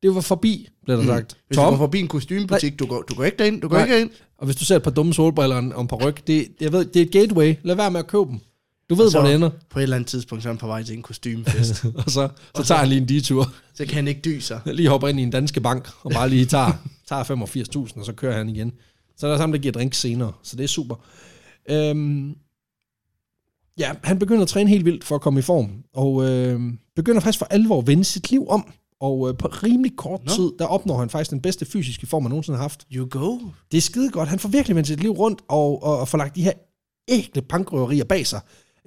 Det var forbi, blev der sagt. Hvis du går forbi en kostymebutik, du går, du går ikke derind, du går Nej. ikke ind. Og hvis du ser et par dumme solbriller og en- og par ryg, det, jeg ved, det er et gateway. Lad være med at købe dem. Du ved, Så- hvor det ender. På et eller andet tidspunkt, så er han på vej til en kostymefest. <laughs> og så, så tager han lige en detur. så kan han ikke dy sig. <laughs> Lige hopper ind i en danske bank, og bare lige tager, tager 85.000, og så kører han igen. Så er der sammen, der giver drink senere, så det er super. Øhm, ja, han begynder at træne helt vildt for at komme i form, og øh, begynder faktisk for alvor at vende sit liv om. Og øh, på rimelig kort Nå. tid, der opnår han faktisk den bedste fysiske form, han nogensinde har haft. You go. Det er skide godt. Han får virkelig vendt sit liv rundt og, og, og får lagt de her ægle bankrøverier bag sig.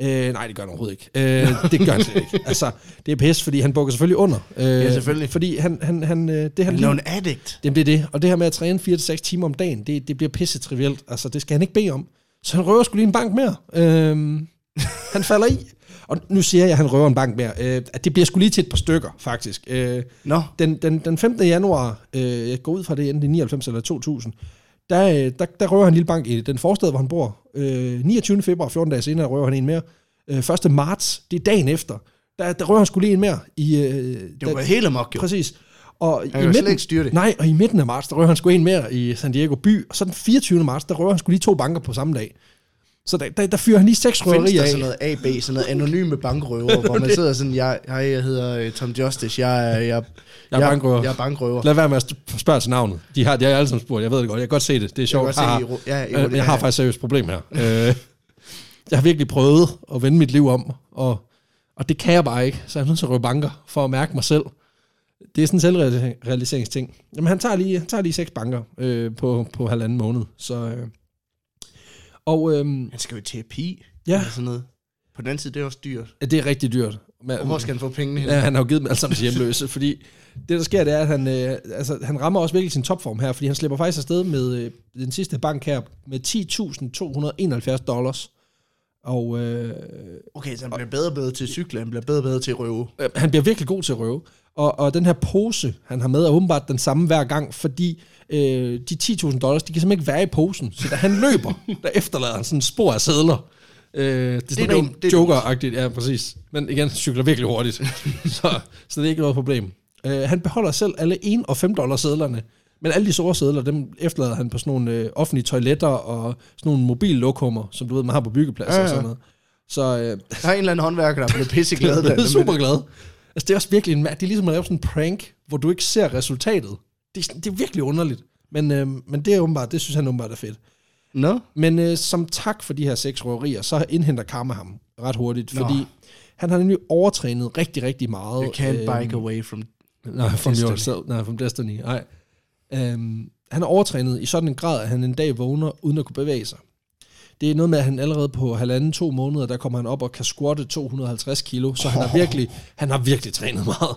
Øh, nej, det gør han overhovedet ikke. Øh, det gør han slet ikke. <laughs> Altså, det er pis, fordi han bukker selvfølgelig under. Øh, Ja, selvfølgelig. Fordi han, han, han, øh, det han Han er en addict. Jamen, det er det. Og det her med at træne 4-6 timer om dagen, det, det bliver pisse trivielt. Altså, det skal han ikke bede om. Så han røver skulle lige en bank mere. Øhm, han falder i. Og nu siger jeg, at han røver en bank mere. Øh, at det bliver skulle lige til et par stykker, faktisk. Øh, Nå, den, den, den 15. januar, øh, jeg går ud fra det enten i 99 eller 2000, der, øh, der, der røver han en lille bank i den forstad, hvor han bor. Øh, 29. februar, 14 dage senere, røver han en mere. Øh, 1. marts, det er dagen efter, der, der røver han skulle lige en mere. I, øh, det der- var helt amok jo. Præcis. Og Han kan slet ikke styre det. Nej, og i midten af marts, der rører han sgu en mere i San Diego by, og så den 24. marts, der rører han sgu lige to banker på samme dag. Så der, der, der fyrer han lige seks Findes røverier der af. sådan noget AB, sådan noget anonyme bankrøver, hvor man <laughs> sidder sådan, jeg, hej, jeg hedder øh, Tom Justice, jeg, er- jeg, Jeg er bankrøver. Jeg er bankrøver. Lad være med at spørge til navnet. De har, de har alle sammen spurgt. Jeg ved det godt. Jeg kan godt se det. Det er Jeg sjovt. godt se, Haha. iro- ja, Øh, men jeg har faktisk seriøst problem her. Øh, jeg har virkelig prøvet at vende mit liv om, og, og det kan jeg bare ikke. Så jeg er nødt til at røve banker for at mærke mig selv. Det er sådan en selvrealiseringsting. Jamen, han tager lige, han tager lige seks banker øh, på, på halvanden måned. Så, øh, og øhm, Han skal jo i terapi. Ja. Eller sådan noget. På den anden side, det er også dyrt. det er rigtig dyrt. Men, Og hvor skal han få pengene hen? Ja, han har jo givet dem alle sammen til hjemløse, fordi det, der sker, det er, at han, øh, altså, han rammer også virkelig sin topform her, fordi han slipper faktisk afsted med øh, den sidste bank her med 10.271 dollars. Og øh, Okay, så han bliver bedre og bedre til at cykle, han bliver bedre og bedre til at røve. øh, han bliver virkelig god til at røve. Og, og den her pose, han har med, er åbenbart den samme hver gang, fordi øh, de 10.000 dollars, de kan simpelthen ikke være i posen. Så da han løber, der efterlader han sådan en spor af sædler. Øh, det er sådan det er Joker-agtigt, ja, præcis. Men igen, cykler virkelig hurtigt. <laughs> så, så det er ikke noget problem. Øh, han beholder selv alle 1 og 5 dollar sædlerne. Men alle de store sædler, dem efterlader han på sådan nogle øh, offentlige toiletter og sådan nogle mobillokummer, som du ved, man har på byggepladser Ja, og ja. sådan noget. Så øh, Der er en eller anden håndværker, der er blevet pisseglad. <laughs> da er super glad. Altså, det er også virkelig en, det er ligesom at lave sådan en prank, hvor du ikke ser resultatet. Det er, det er virkelig underligt. Men, øh, men det er åbenbart, det synes han åbenbart er fedt. Nå? Men øh, som tak for de her seks røverier, så indhenter Karma ham ret hurtigt, Nå. fordi han har nemlig overtrænet rigtig, rigtig meget. You can't øh, bike away from... Nej, from Destiny. yourself. Nej, from Destiny. Nej. Øhm, han har overtrænet i sådan en grad, at han en dag vågner uden at kunne bevæge sig. Det er noget med, at han allerede på halvanden, to måneder, der kommer han op og kan squatte 250 kilo, så han har virkelig, han har virkelig trænet meget.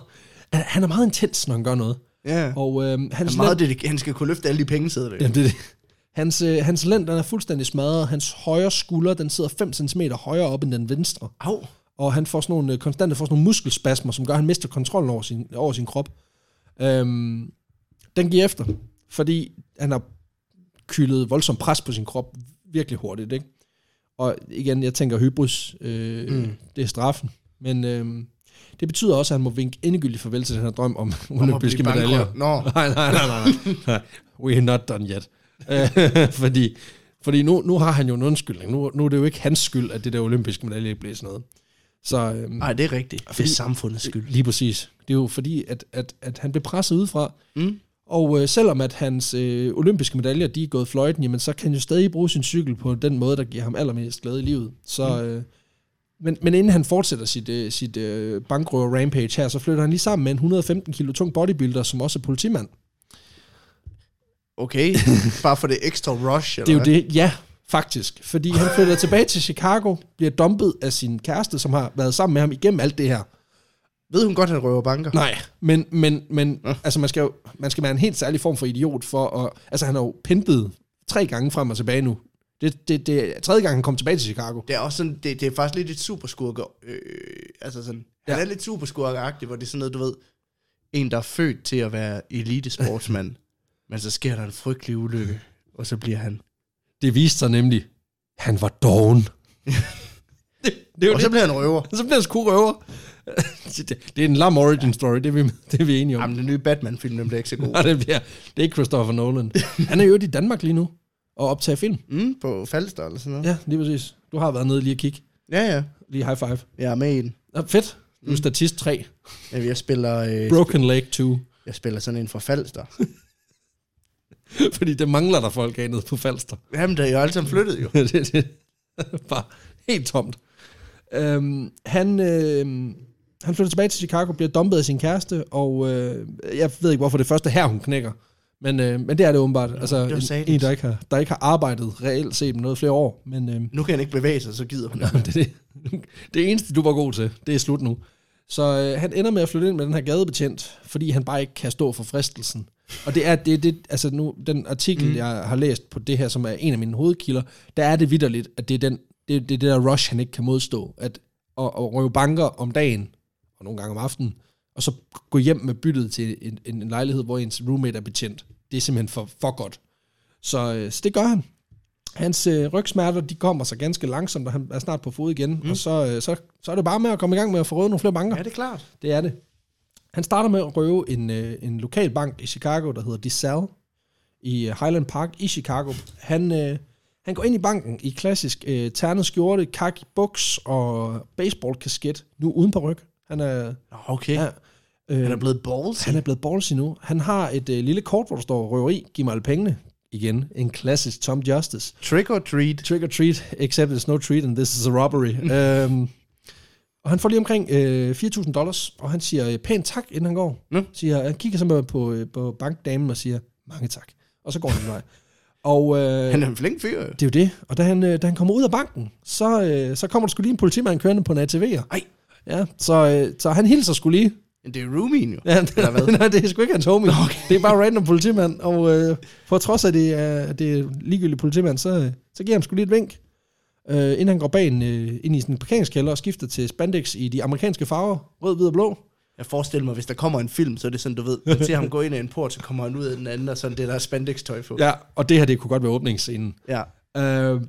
Han- Han er meget intens, når han gør noget. Ja. Og Han, hans, er meget dedik- han skal kunne løfte alle de penge, sidder det. Jamen, det er det. Hans, øh, hans lænd, den er fuldstændig smadret. Hans højre skulder, den sidder 5 cm højere op end den venstre. Au. Og han får sådan nogle, øh, konstante får sådan nogle muskelspasmer, som gør, at han mister kontrollen over sin, over sin krop. Øhm, den giver efter, fordi han har kyldet voldsomt pres på sin krop virkelig hurtigt. Ikke? Og igen, jeg tænker hybris, øh, mm. det er straffen. Men øh, det betyder også, at han må vinke endegyldigt farvel til den her drøm om Om olympiske medaljer. Nå. <laughs> Nej, nej, nej, nej, nej. <laughs> We are not done yet. <laughs> Fordi fordi nu, nu har han jo en undskyldning. Nu, nu er det jo ikke hans skyld, at det der olympiske medalje ikke blev sådan noget. Så, øhm, Nej, det er rigtigt. Det Fordi- er samfundets skyld. Lige præcis. Det er jo fordi, at, at, at han blev presset udefra, Mm. Og øh, selvom at hans øh, olympiske medaljer, de er gået fløjten, jamen så kan han jo stadig bruge sin cykel på den måde, der giver ham allermest glæde i livet. Så øh, Men, men inden han fortsætter sit, uh, sit uh, bankrøver rampage her, så flytter han lige sammen med en 115 kilo tung bodybuilder, som også er politimand. Okay, <laughs> bare for det ekstra rush, eller Det er jo det, ja, faktisk. Fordi han flytter tilbage til Chicago, bliver dumpet af sin kæreste, som har været sammen med ham igennem alt det her. Ved hun godt, at han røver banker? Nej, men, men, men altså man skal jo man skal være en helt særlig form for idiot for at... Altså han har jo pimpet tre gange frem og tilbage nu. Det, det, det er tredje gang, han kom tilbage til Chicago. Det er også sådan, det, det er faktisk lidt et superskurke, øh, altså sådan, ja. han Ja. er lidt superskurkeagtig, hvor det er sådan noget, du ved, en, der er født til at være elitesportsmand, <laughs> men så sker der en frygtelig ulykke, og så bliver han, Det viste sig nemlig, han var doven. <laughs> det, det er jo og så det. bliver han røver. <laughs> Så bliver han sgu røver. <laughs> det, det er en lam origin story, det er vi, det er vi enige om. Jamen, den nye Batman-film, den bliver ikke så god. <laughs> Nej, det, bliver, det er ikke Christopher Nolan. Han er jo i Danmark lige nu, og optager film. Mm, på Falster eller sådan noget. Ja, lige præcis. Du har været nede lige at kigge. Ja, ja. Lige high five. Jeg er med i den. Nå, fedt. Du er statist 3. Ja, jeg spiller, øh, Broken Lake 2. jeg spiller sådan en fra Falster. Fordi det mangler der folk af nede på Falster. Jamen, der er jo alle sammen flyttet jo. det, det, bare helt tomt. Øhm, han, øh, han flytter tilbage til Chicago, bliver dumpet af sin kæreste, og øh, jeg ved ikke, hvorfor det første her, hun knækker. Men, øh, men det er det åbenbart. Altså, det en, en der, ikke har, der ikke har arbejdet reelt set med noget flere år. Men øh, Nu kan han ikke bevæge sig, så gider hun. det, er det, det eneste, du var god til, det er slut nu. Så øh, han ender med at flytte ind med den her gadebetjent, fordi han bare ikke kan stå for fristelsen. Og det er det, det altså nu, den artikel, mm. jeg har læst på det her, som er en af mine hovedkilder, der er det vidderligt, at det er, den, det, det er det der rush, han ikke kan modstå. At, at, at røve banker om dagen, og nogle gange om aftenen, og så gå hjem med byttet til en, en, en lejlighed, hvor ens roommate er betjent. Det er simpelthen for, for godt. Så, øh, så det gør han. Hans øh, rygsmerter, de kommer så ganske langsomt, og han er snart på fod igen. Mm. Og så, øh, så, så er det bare med at komme i gang med at få røvet nogle flere banker. Ja, det er klart. Det er det. Han starter med at røve en, øh, en lokal bank i Chicago, der hedder DeSalle, i øh, Highland Park i Chicago. Han, øh, han går ind i banken i klassisk øh, ternet skjorte, kaki buks og baseballkasket, nu uden på ryg. Han er, Okay. ja, øh, Han er blevet ballsy. han er blevet ballsy nu. Han har et øh, lille kort, hvor der står røveri, giv mig alle pengene. Igen, en klassisk Tom Justice. Trick or treat. Trick or treat, except it's no treat, and this is a robbery. <laughs> øhm, og han får lige omkring øh, 4.000 dollars, og han siger øh, pænt tak, inden han går. Nå. Siger, han kigger simpelthen på, øh, på bankdamen og siger, mange tak. Og så går han vej. Og øh, Han er en flink fyr. det er jo det. Og da han, øh, da han kommer ud af banken, så, øh, så kommer der skulle lige en politimand kørende på en ATV'er. Ej. Ja, så, øh, så han hilser skulle lige. Men det er roomien jo. Ja, Eller hvad? <laughs> nej, det er sgu ikke hans homie. Okay. Det er bare random politimand. Og øh, for trods af, at det er, det er ligegyldig politimand, så, øh, så giver han sgu lige et vink. Øh, inden han går bag en, øh, ind i sin parkeringskælder og skifter til spandex i de amerikanske farver, rød, hvid og blå. Jeg forestiller mig, hvis der kommer en film, så er det sådan, du ved, man ser ham gå ind af en port, så kommer han ud af den anden, og sådan det der spandex-tøj på. Ja, og det her, det kunne godt være åbningsscenen. ja. Øh,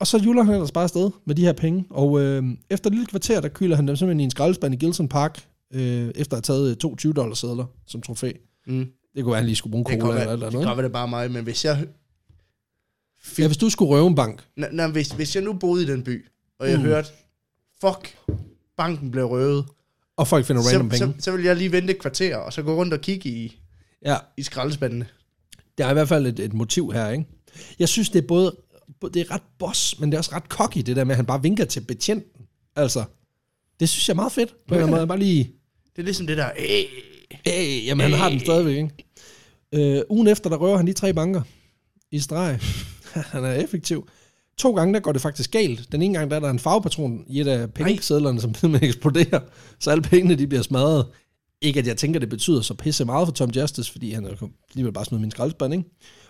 og så juler han ellers bare afsted med de her penge. Og øh, efter et lille kvarter, der kyler han dem simpelthen i en skraldespand i Gilson Park, øh, efter at have taget øh, to 20 dollars sædler som trofæ. Mm. Det kunne være, at han lige skulle bruge en cola eller eller det kan noget. være, det bare mig, men hvis jeg... Ja, hvis du skulle røve en bank, Nå, nå, hvis, hvis jeg nu boede i den by, og jeg mm. hørte, fuck, banken blev røvet, og folk finder random så, så, penge. så vil jeg lige vente et kvarter, og så gå rundt og kigge i, Ja, i skraldespandene. der er i hvert fald et, et motiv her, ikke? Jeg synes, det er både, det er ret boss, men det er også ret cocky, det der med, at han bare vinker til betjenten. Altså, det synes jeg er meget fedt. På en anden måde. Bare lige, <laughs> Det er ligesom det der, øh, hey, jamen han har den stadigvæk, ikke? Øh, ugen efter, der røver han de tre banker i streg. <laughs> han er effektiv. To gange, der går det faktisk galt. Den ene gang, der er der en farvepatron i et af pengesedlerne, som <laughs> simpelthen eksploderer, så alle pengene, de bliver smadret. Ikke at jeg tænker, det betyder så pisse meget for Tom Justice, fordi han er alligevel bare smidt min skraldespand, ikke?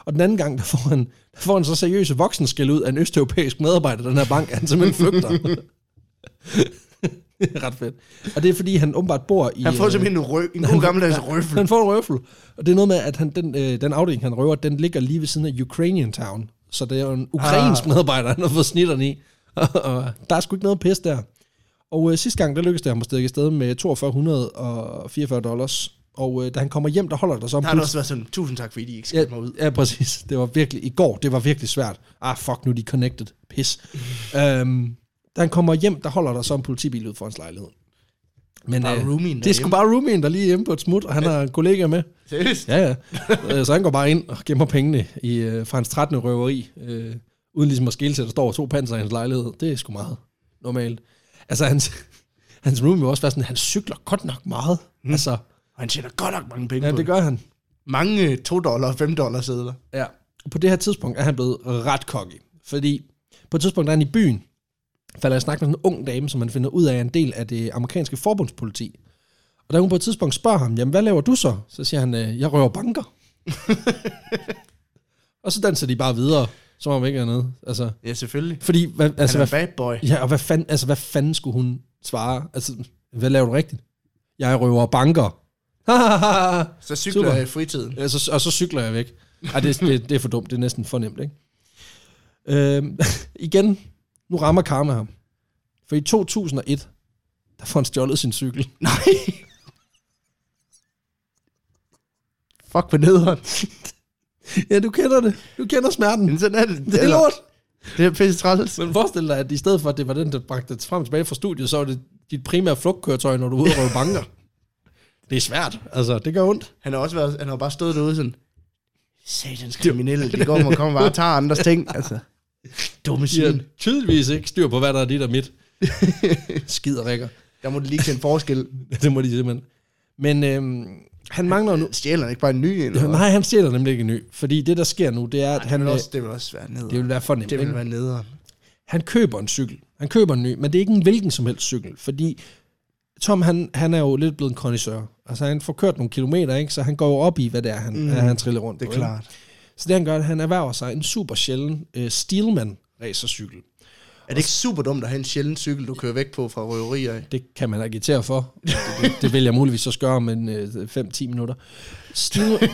Og den anden gang, der får han, der får han så seriøse voksenskæld ud af en østeuropæisk medarbejder, den her bank, han simpelthen flygter. <laughs> det er ret fedt. Og det er fordi, han åbenbart bor i... han får øh, simpelthen en, rø, en god gammeldags røffel. han får en røffel. Og det er noget med, at han, den, øh, den afdeling, han røver, den ligger lige ved siden af Ukrainian Town. Så det er jo en ukrainsk ah. medarbejder, han har fået snitterne i. <laughs> og der er sgu ikke noget pis der. Og øh, sidste gang, der lykkedes det ham at stikke afsted med 4244 dollars. Og øh, da han kommer hjem, der holder der så en Der har også været sådan, tusind tak, fordi I ikke Ja, skældte mig ud. ja, præcis. Det var virkelig, i går, det var virkelig svært. Ah, fuck, nu er de connected. Pis. <laughs> øhm, da han kommer hjem, der holder der så en politibil ud for hans lejlighed. Men Bare øh, roomien det er sgu bare roomien, der lige er hjemme på et smut, og han har en kollega med. Seriøst? Ja, ja. Øh, så han går bare ind og gemmer pengene i, øh, fra hans 13. røveri, øh, uden ligesom at skille at der står to panser i hans lejlighed. Det er sgu meget normalt. Altså, hans, <laughs> hans roomie var også være sådan, han cykler godt nok meget. Mm. Altså, Og han tjener godt nok mange penge ja, på det det. gør han. Mange 2 dollar og 5 dollar sædler. Ja. På det her tidspunkt er han blevet ret cocky. Fordi på et tidspunkt er han i byen, falder jeg snak med sådan en ung dame, som man finder ud af er en del af det amerikanske forbundspoliti. Og da hun på et tidspunkt spørger ham, jamen hvad laver du så? Så siger han, "Øh, jeg røver banker. <laughs> og så danser de bare videre, som om ikke er noget. Altså, Ja, selvfølgelig. fordi, hvad, altså, han hvad, er bad boy. ja, og hvad fanden, altså, hvad fanden skulle hun svare? Altså, hvad laver du rigtigt? Jeg røver banker. <laughs> Så cykler Super. jeg i fritiden. Ja, så, og så cykler jeg væk. Ej, det, det, det er for dumt. Det er næsten for nemt, ikke? Øhm, <laughs> igen, nu rammer karma ham. For i 2001, der får han stjålet sin cykel. <laughs> Nej. Fuck, hvor nederen. Ja, du kender det. Du kender smerten. Men sådan er det. Det er lort. Det er pisse træls. Men forestil dig, at i stedet for, at det var den, der bragte det frem og tilbage fra studiet, så var det dit primære flugtkøretøj, når du er ude og røve banker. Det er svært. Altså, det gør ondt. Han har også været, han har bare stået derude sådan, satans kriminelle, det går man kommer bare og tager andres ting, <laughs> altså. Dumme De har svin. tydeligvis ikke styr på, hvad der er dit og mit. <laughs> Skider rækker. Der må de lige en forskel. <laughs> Det må de simpelthen. Men øhm, han mangler nu... Stjæler han ikke bare en ny en? eller hvad? Nej, han stjæler nemlig ikke en ny. Fordi det, der sker nu, det er, at det, han, vil øh, også, det vil også være nederen. det vil være for nemt. det vil ikke? være nederen. Han køber en cykel. Han køber en ny, men det er ikke en hvilken som helst cykel, fordi Tom, han, han er jo lidt blevet en connoisseur. Altså, han får kørt nogle kilometer, ikke? så han går jo op i, hvad det er, han, mm, han triller rundt Det er på. ikke? klart. Så det han gør, at han erhverver sig en super sjælden uh, Steelman racercykel. Er det ikke super dumt at have en sjælden cykel, du kører væk på fra røverier af? Det kan man agitere for. Det, det, det vil jeg muligvis så gøre om en øh, 5-10 minutter. Steel, <laughs>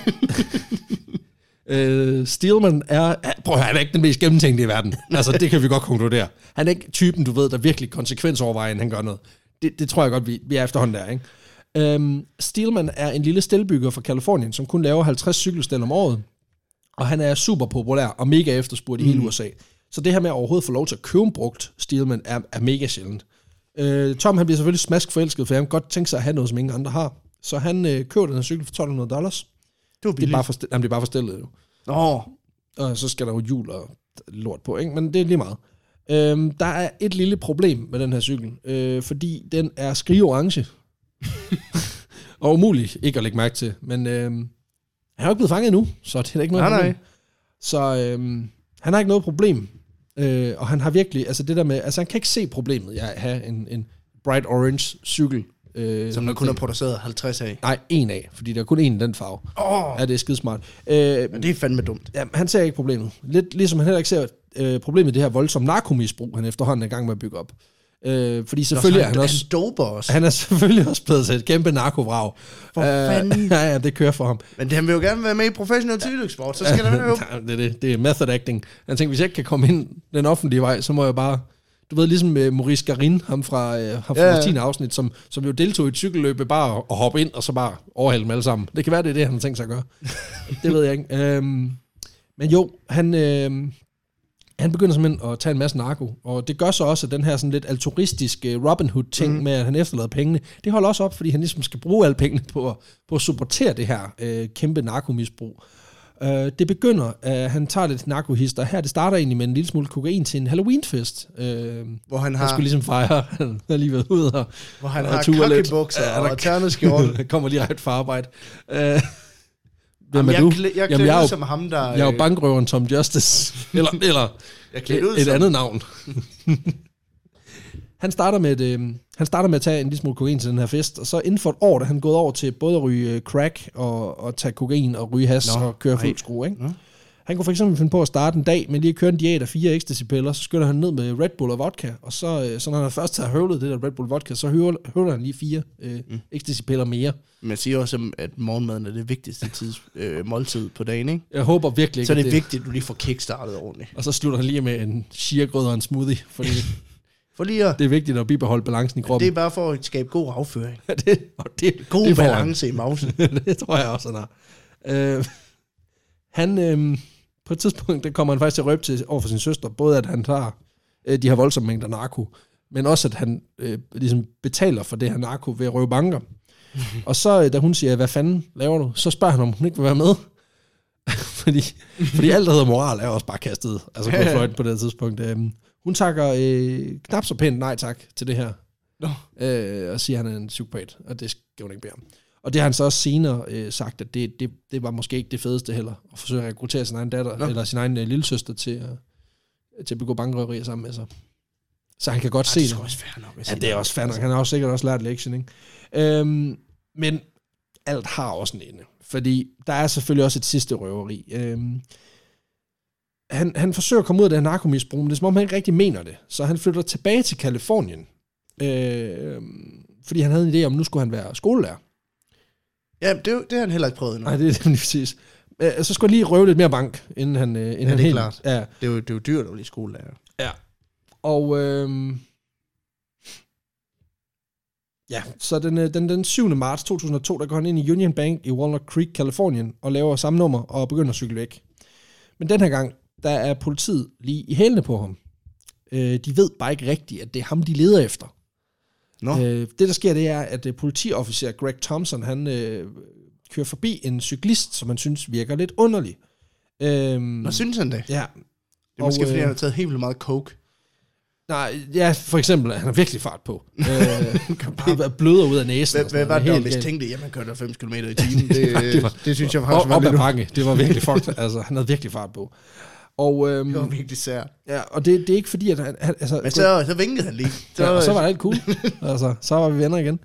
øh, Steelman er... Prøv at høre, han er ikke den mest gennemtænkte i verden. Altså, det kan vi godt konkludere. Han er ikke typen, du ved, der virkelig konsekvensovervejer, inden han gør noget. Det, det tror jeg godt, vi, vi er efterhånden der, ikke? Øhm, Steelman er en lille stelbygger fra Kalifornien, som kun laver 50 cykelstel om året. Og han er super populær og mega efterspurgt i hele USA. Så det her med at overhovedet få lov til at købe en brugt Steelman er, er mega sjældent. Øh, Tom han bliver selvfølgelig smask forelsket, for han godt tænke sig at have noget, som ingen andre har. Så han øh, køber den her cykel for 1200 dollars. Det var Det er billigt. bare for, jamen, det er bare for stillet jo. Nå, Og så skal der jo hjul og lort på, ikke? men det er lige meget. Øhm, der er et lille problem med den her cykel, øh, fordi den er skrigeorange. <laughs> og umulig ikke at lægge mærke til. Men øh, han er jo ikke blevet fanget endnu, så det er ikke noget Nej, problem. nej. Så øh, han har ikke noget problem. Øh, og han har virkelig, altså det der med, altså han kan ikke se problemet i at have en, en bright orange cykel. Øh, som der kun er produceret 50 af. Nej, en af, fordi der er kun en i den farve. Oh, Ja, det er skidesmart. Øh, men det er fandme dumt. Ja, han ser ikke problemet. Lidt ligesom han heller ikke ser øh, problemet i det her voldsomme narkomisbrug, han efterhånden er i gang med at bygge op. Øh, fordi selvfølgelig er han også... Han doper også. Han er selvfølgelig også blevet til et kæmpe narkovrag. For Øh, fanden. <laughs> ja, ja, det kører for ham. Men han vil jo gerne være med i professionel cykelsport, så skal <laughs> der være jo. Det, er det, det er method acting. Han tænker, hvis jeg ikke kan komme ind den offentlige vej, så må jeg bare... Du ved, ligesom med Maurice Garin, ham fra, øh, ham fra Ja, ja, ja. 10. afsnit, som, som jo deltog i et cykelløb, bare at hoppe ind og så bare overhælde dem alle sammen. Det kan være, det er det, han tænkt sig at gøre. <laughs> det ved jeg ikke. Øhm, men jo, han, øhm, han begynder simpelthen at tage en masse narko, og det gør så også, at den her sådan lidt altruistiske Robin Hood-ting mm. med, at han efterlader pengene, det holder også op, fordi han ligesom skal bruge alle pengene på at, på at supportere det her øh, kæmpe narkomisbrug. Øh, det begynder, at han tager lidt narkohister. Her det starter egentlig med en lille smule kokain til en Halloween-fest. Øh, Hvor han han har, skulle ligesom fejre, <laughs> han har lige været ude og, hvor han og har kokkebukser og tørneskjorte. <laughs> han kommer lige ret fra arbejde. Øh, hvem Jamen, er du? jeg, klæ, jeg klæder er jo- som ham, der... Jeg er jo øh, bankrøveren Tom Justice. <laughs> eller eller Jeg klædt ud et, et som- andet navn. <laughs> han, starter med et, øh, han starter med at tage en lille smule kokain til den her fest, og så inden for et år, da han gået over til både at ryge øh, crack og, og tage kokain og ryge has Nå, og køre fuld skrue. Ikke? Nå. Han kunne for eksempel finde på at starte en dag med lige at køre en diæt af fire ecstasy-piller, så skynder han ned med Red Bull og vodka, og så, øh, så når han først har høvlet det der Red Bull vodka, så høvler, han lige fire øh, mm. ecstasy-piller mere. Man siger også, at morgenmaden er det vigtigste tids, øh, måltid på dagen, ikke? Jeg håber virkelig ikke, Så er det at vigtigt, at du lige får kickstartet ordentligt. Og så slutter han lige med en chia-grød og en smoothie, fordi <laughs> For lige at, det er vigtigt at bibeholde balancen i det kroppen. er bare for at skabe god afføring. <laughs> det, og det, God det får han. balance i mausen. <laughs> det tror jeg også, han har. Øh, han, øh, på et tidspunkt, der kommer han faktisk til at røbe til over for sin søster, både at han tager øh, de her voldsomme mængder narko, men også at han øh, ligesom betaler for det her narko ved at røve banker. <laughs> og så, øh, da hun siger, hvad fanden laver du, så spørger han, om hun ikke vil være med. <laughs> fordi, fordi alt, der hedder moral, er også bare kastet altså på fløjten på det tidspunkt. Øh, hun takker øh, knap så pænt nej tak til det her. Nå. øh, og siger, at han er en psykopat, og det skal hun ikke bede om. Og det har han så også senere øh, sagt, at det, det, det var måske ikke det fedeste heller, at forsøge at rekruttere sin egen datter, Nå. eller sin egen øh, lillesøster til, øh, til at begå bankrøverier sammen med sig. Så han kan godt Ej, se det er det. sgu også fair nok. at Ja, det er også fair nok. Han har også sikkert også lært lektion, ikke? Øhm, men alt har også en ende. Fordi der er selvfølgelig også et sidste røveri. Øhm, han, han forsøger at komme ud af det her narkomisbrug, men det er som om, han ikke rigtig mener det. Så han flytter tilbage til Kalifornien. Øh, fordi han havde en idé om, at nu skulle han være skolelærer. Ja, det, det har han heller ikke prøvet endnu. Nej, det er lige præcis. Øh, så skulle han lige røve lidt mere bank, inden han... Øh, inden Ja, han det er helt, klart. Ja, Det er jo, det er jo dyrt at blive skolelærer. Og øhm, ja, så den, øh, den, den 7. marts 2002, der går han ind i Union Bank i Walnut Creek, Kalifornien, og laver samme nummer og begynder at cykle væk. Men den her gang, der er politiet lige i hælene på ham. Øh, de ved bare ikke rigtigt, at det er ham, de leder efter. Nå, Øh, det, der sker, det er, at øh, politiofficer Greg Thompson, han øh, kører forbi en cyklist, som han synes virker lidt underlig. Øhm, hvad synes han det? ja, Det er måske, og, fordi øh, han har taget helt vildt meget coke. Nej, ja, for eksempel, han har virkelig fart på. øh, <laughs> bare bløder ud af næsen. Hvad, hvad var det, der hvis tænkte, jamen han kørte 90 km i timen? <laughs> Det, det var- det synes jeg faktisk Op, var op lidt bakke. Det var virkelig fucked. altså, han havde virkelig fart på. Og, øhm, Det var virkelig sær. ja, og det, det er ikke fordi, at han... han altså, Men så, så vinkede han lige. så, ja, og så var det alt cool. <laughs> altså, så var vi venner igen.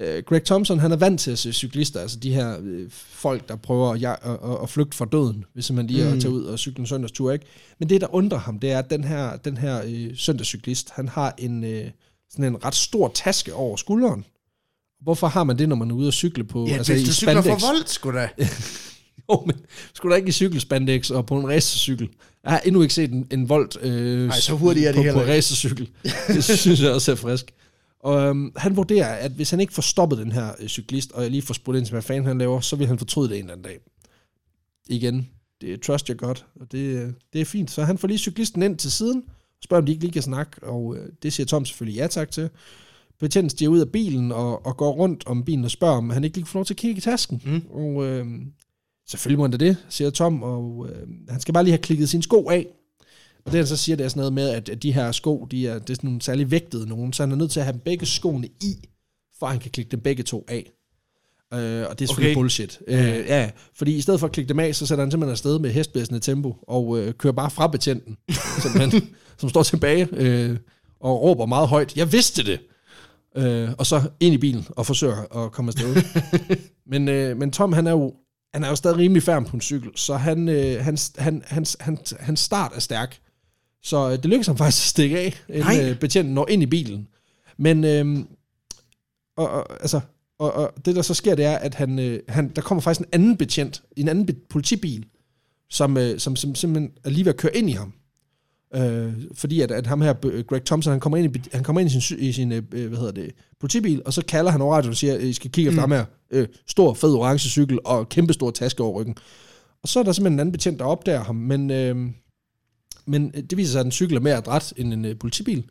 Uh, Greg Thompson, han er vant til at se cyklister, altså de her øh, folk, der prøver at, at, at, at flygte fra døden, hvis man lige mm. At tage ud og cykle en søndagstur, ikke? Men det, der undrer ham, det er, at den her, den her øh, søndagscyklist, han har en, øh, sådan en ret stor taske over skulderen. Hvorfor har man det, når man er ude og cykle på, Ja, altså hvis du cykler spandex? for voldt, sgu da. <laughs> <laughs> Jo, men skulle da ikke i cykelspandex og på en racercykel? Jeg har endnu ikke set en, en volt øh, Ej, så hurtigt er det på, heller på racercykel. <laughs> Det synes jeg også er frisk. Og øhm, han vurderer, at hvis han ikke får stoppet den her øh, cyklist, og jeg lige får spurgt ind til, hvad fanden han laver, så vil han fortryde det en eller anden dag. Igen, det trust your gut, og det, øh, det er fint. Så han får lige cyklisten ind til siden, spørger om de ikke lige kan snakke, og øh, det siger Tom selvfølgelig ja tak til. Betjenten stiger ud af bilen og, og går rundt om bilen og spørger, om han ikke lige kan få lov til at kigge i tasken. Mm. Og øh, selvfølgelig må han da det, siger Tom, og øh, han skal bare lige have klikket sine sko af. Og det han så siger, det er sådan noget med, at, at de her sko, de er, det er sådan nogle særlig vægtede nogen, så han er nødt til at have dem begge skoene i, for at han kan klikke dem begge to af. Øh, og det er selvfølgelig Okay. okay. bullshit. Øh, ja, fordi i stedet for at klikke dem af, så sætter han simpelthen afsted med hestblæsende tempo, og øh, kører bare fra betjenten, <laughs> simpelthen, som står tilbage øh, og råber meget højt, jeg vidste det! Øh, og så ind i bilen og forsøger at komme afsted. <laughs> men, øh, men Tom, han er jo han er jo stadig rimelig færm på en cykel, så han, øh, hans, han, hans, han, hans start er stærk. Så øh, det lykkes ham faktisk at stikke af, inden øh, betjenten når ind i bilen. Men øh, og, og, altså, og, og det der så sker, det er, at han, øh, han, der kommer faktisk en anden betjent, en anden be- politibil, som, øh, som, som simpelthen er lige ved at køre ind i ham. Øh, fordi at, at ham her, øh, Greg Thompson, han kommer ind i, han kommer ind i sin, i sin øh, hvad hedder det, politibil, og så kalder han over radioen og siger, I skal kigge efter Mm. ham her. Øh, stor, fed orange cykel og kæmpe stor taske over ryggen. Og så er der simpelthen en anden betjent, der opdager ham, men, øh, men det viser sig, at en cykel er mere adræt end en øh, politibil.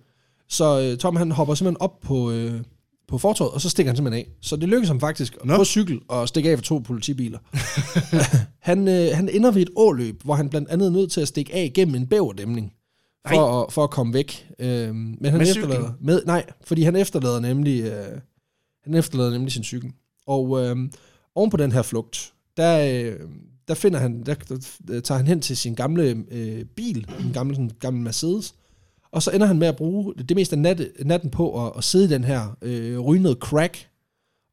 Så øh, Tom han hopper simpelthen op på, øh, på fortorvet, og så stikker han simpelthen af. Så det lykkes ham faktisk Nå. på cykel og stikke af for to politibiler. <laughs> han, øh, han ender ved et åløb, hvor han blandt andet er nødt til at stikke af gennem en bæverdæmning. For at, for at komme væk. Øh, men han Med efterlader, cyklen? med, nej, fordi han efterlader nemlig, øh, han efterlader nemlig sin cykel. Og øh, oven på den her flugt, der, øh, der finder han, der, der tager han hen til sin gamle øh, bil, en gammel, sådan, gammel Mercedes, og så ender han med at bruge det meste af nat, natten på at, at sidde i den her øh, noget crack,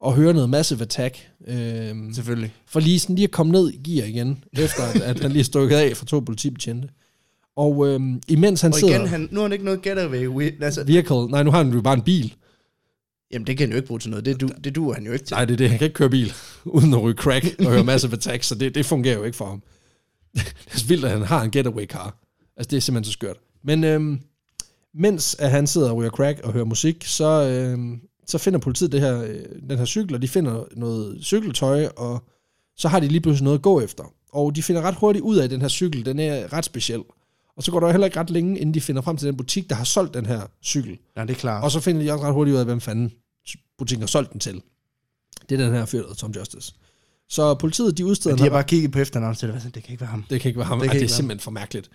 og høre noget Massive Attack, øh, Selvfølgelig. for lige, sådan lige at komme ned i gear igen, efter at, at han lige er stukket af fra to politibetjente. Og øh, imens han Og sidder... igen, han, nu har han ikke noget getaway. wi- Altså, Vehicle, nej, nu har han jo bare en bil. jamen, det kan han jo ikke bruge til noget. Det, du, det duer han jo ikke til. Nej, det er det. Han kan ikke køre bil, <laughs> uden at ryge crack og høre Massive Attack, så det, det fungerer jo ikke for ham. <laughs> det er vildt, at han har en getaway car. Altså, det er simpelthen så skørt. Men øhm, mens at han sidder og ryger crack og hører musik, så, øhm, så finder politiet det her, øh, den her cykel, og de finder noget cykeltøj, og så har de lige pludselig noget at gå efter. Og de finder ret hurtigt ud af, at den her cykel, den er ret speciel. Og så går der heller ikke ret længe, inden de finder frem til den butik, der har solgt den her cykel. Nej, det er klart. Og så finder de også ret hurtigt ud af, hvem fanden butikken har solgt den til. Det er den her fyr, Tom Justice. Så politiet, de udsteder den de har bare kigget på efternavnet til det. kan ikke være ham. Det kan ikke være ham. Det Ej, det er være simpelthen for mærkeligt.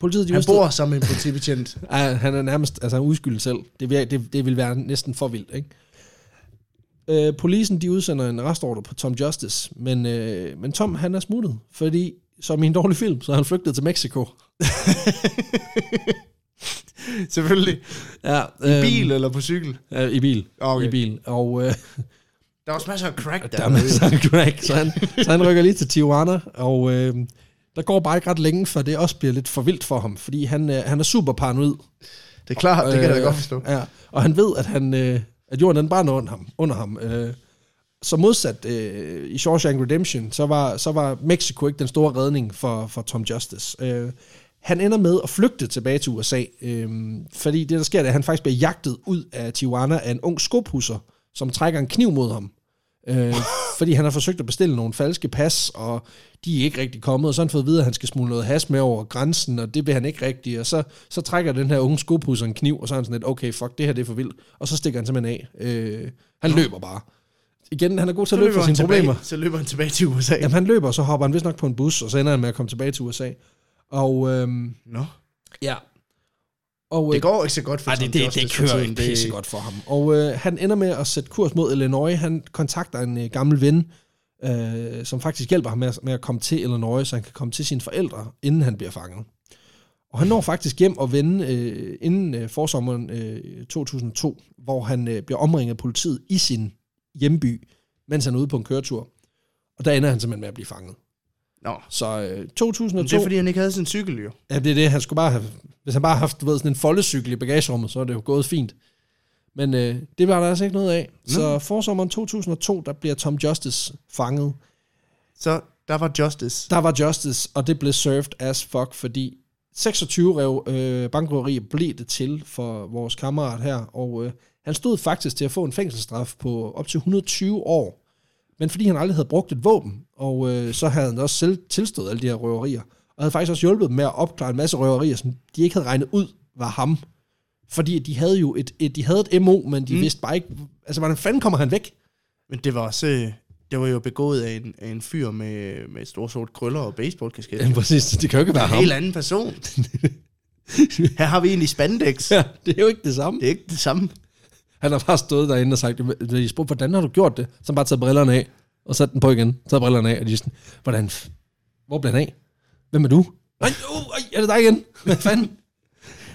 Politiet, de Han udsteder- bor som en politibetjent. <laughs> Ja, han er nærmest altså, han er udskyldt selv. Det, vil, det, det vil være næsten for vildt, ikke? Øh, polisen, de udsender en arrestordre på Tom Justice, men, øh, men Tom, han er smuttet, fordi som i en dårlig film, så han flygtet til Mexico. <laughs> Selvfølgelig. Ja, I bil eller på cykel? Ja, i bil. Okay. I bil. Og øh, Der er også masser af crack der. der er masser af crack, så han, <laughs> så han rykker lige til Tijuana, og øh, der går bare ikke ret længe, for det også bliver lidt for vildt for ham, fordi han, øh, han er super paranoid. Det er klart, det kan jeg da Øh, godt forstå. Ja, og han ved, at, han, øh, at jorden den brænder under ham. Under ham. Øh, så modsat øh, i Shawshank Redemption, så var, så var Mexico ikke den store redning for, for Tom Justice. Øh, han ender med at flygte tilbage til USA, øh, fordi det, der sker, det er, at han faktisk bliver jagtet ud af Tijuana af en ung skopusser, som trækker en kniv mod ham. Øh, <laughs> fordi han har forsøgt at bestille nogle falske pas, og de er ikke rigtig kommet, og så har han fået at vide, at han skal smule noget has med over grænsen, og det vil han ikke rigtigt, og så, så trækker den her unge skopusser en kniv, og så er han sådan lidt, okay, fuck, det her det er for vildt, og så stikker han simpelthen af. Øh, han løber bare. Igen, han er god til at løbe fra sine problemer. tilbage, så løber han tilbage til USA. Jamen, han løber, og så hopper han vist nok på en bus, og så ender han med at komme tilbage til USA. Og øhm, Nå. ja. Og, Det går ikke så godt for Nej, Tom det, det, det for kører ikke pisse godt for ham. Og øh, han ender med at sætte kurs mod Illinois. Han kontakter en øh, gammel ven, øh, som faktisk hjælper ham med, at- med at komme til Illinois, så han kan komme til sine forældre, inden han bliver fanget. Og han når faktisk hjem og vende øh, inden øh, forsommeren øh, 2002, hvor han øh, bliver omringet af politiet i sin hjemby, mens han er ude på en køretur. Og der ender han simpelthen med at blive fanget. Nå. Så øh, Men 2002... det er fordi, han ikke havde sin cykel, jo. Ja, det er det. Han skulle bare have, hvis han bare havde haft du ved, sådan en foldecykel i bagagerummet, så er det jo gået fint. Men øh, det var der altså ikke noget af. Nå. Så forsommeren 2002, der bliver Tom Justice fanget. Så der var Justice. Der var Justice, og det blev served as fuck, fordi 26 rev, øh, bankrøverier blev det til for vores kammerat her, og øh, han stod faktisk til at få en fængselsstraf på op til 120 år. Men fordi han aldrig havde brugt et våben, og øh, så havde han også selv tilstået alle de her røverier, og havde faktisk også hjulpet dem med at opklare en masse røverier, som de ikke havde regnet ud var ham. Fordi de havde jo et, et, de havde et MO, men de mm. Vidste bare ikke, altså hvordan fanden kommer han væk? Men det var også... øh, Det var jo begået af en, af en fyr med, med store sort krøller og baseballkasket. Ja, præcis, det kan jo ikke være En ham. helt anden person. <laughs> Her har vi en i spandex. Ja, det er jo ikke det samme. Det er ikke det samme. Han har bare stået derinde og sagt, de spurgte, hvordan har du gjort det? Så han bare taget brillerne af, og sat den på igen, taget brillerne af, og de er sådan, hvordan, hvor blev han af? Hvem er du? Nej, uh, ej, er det dig igen? Hvad fanden? <laughs>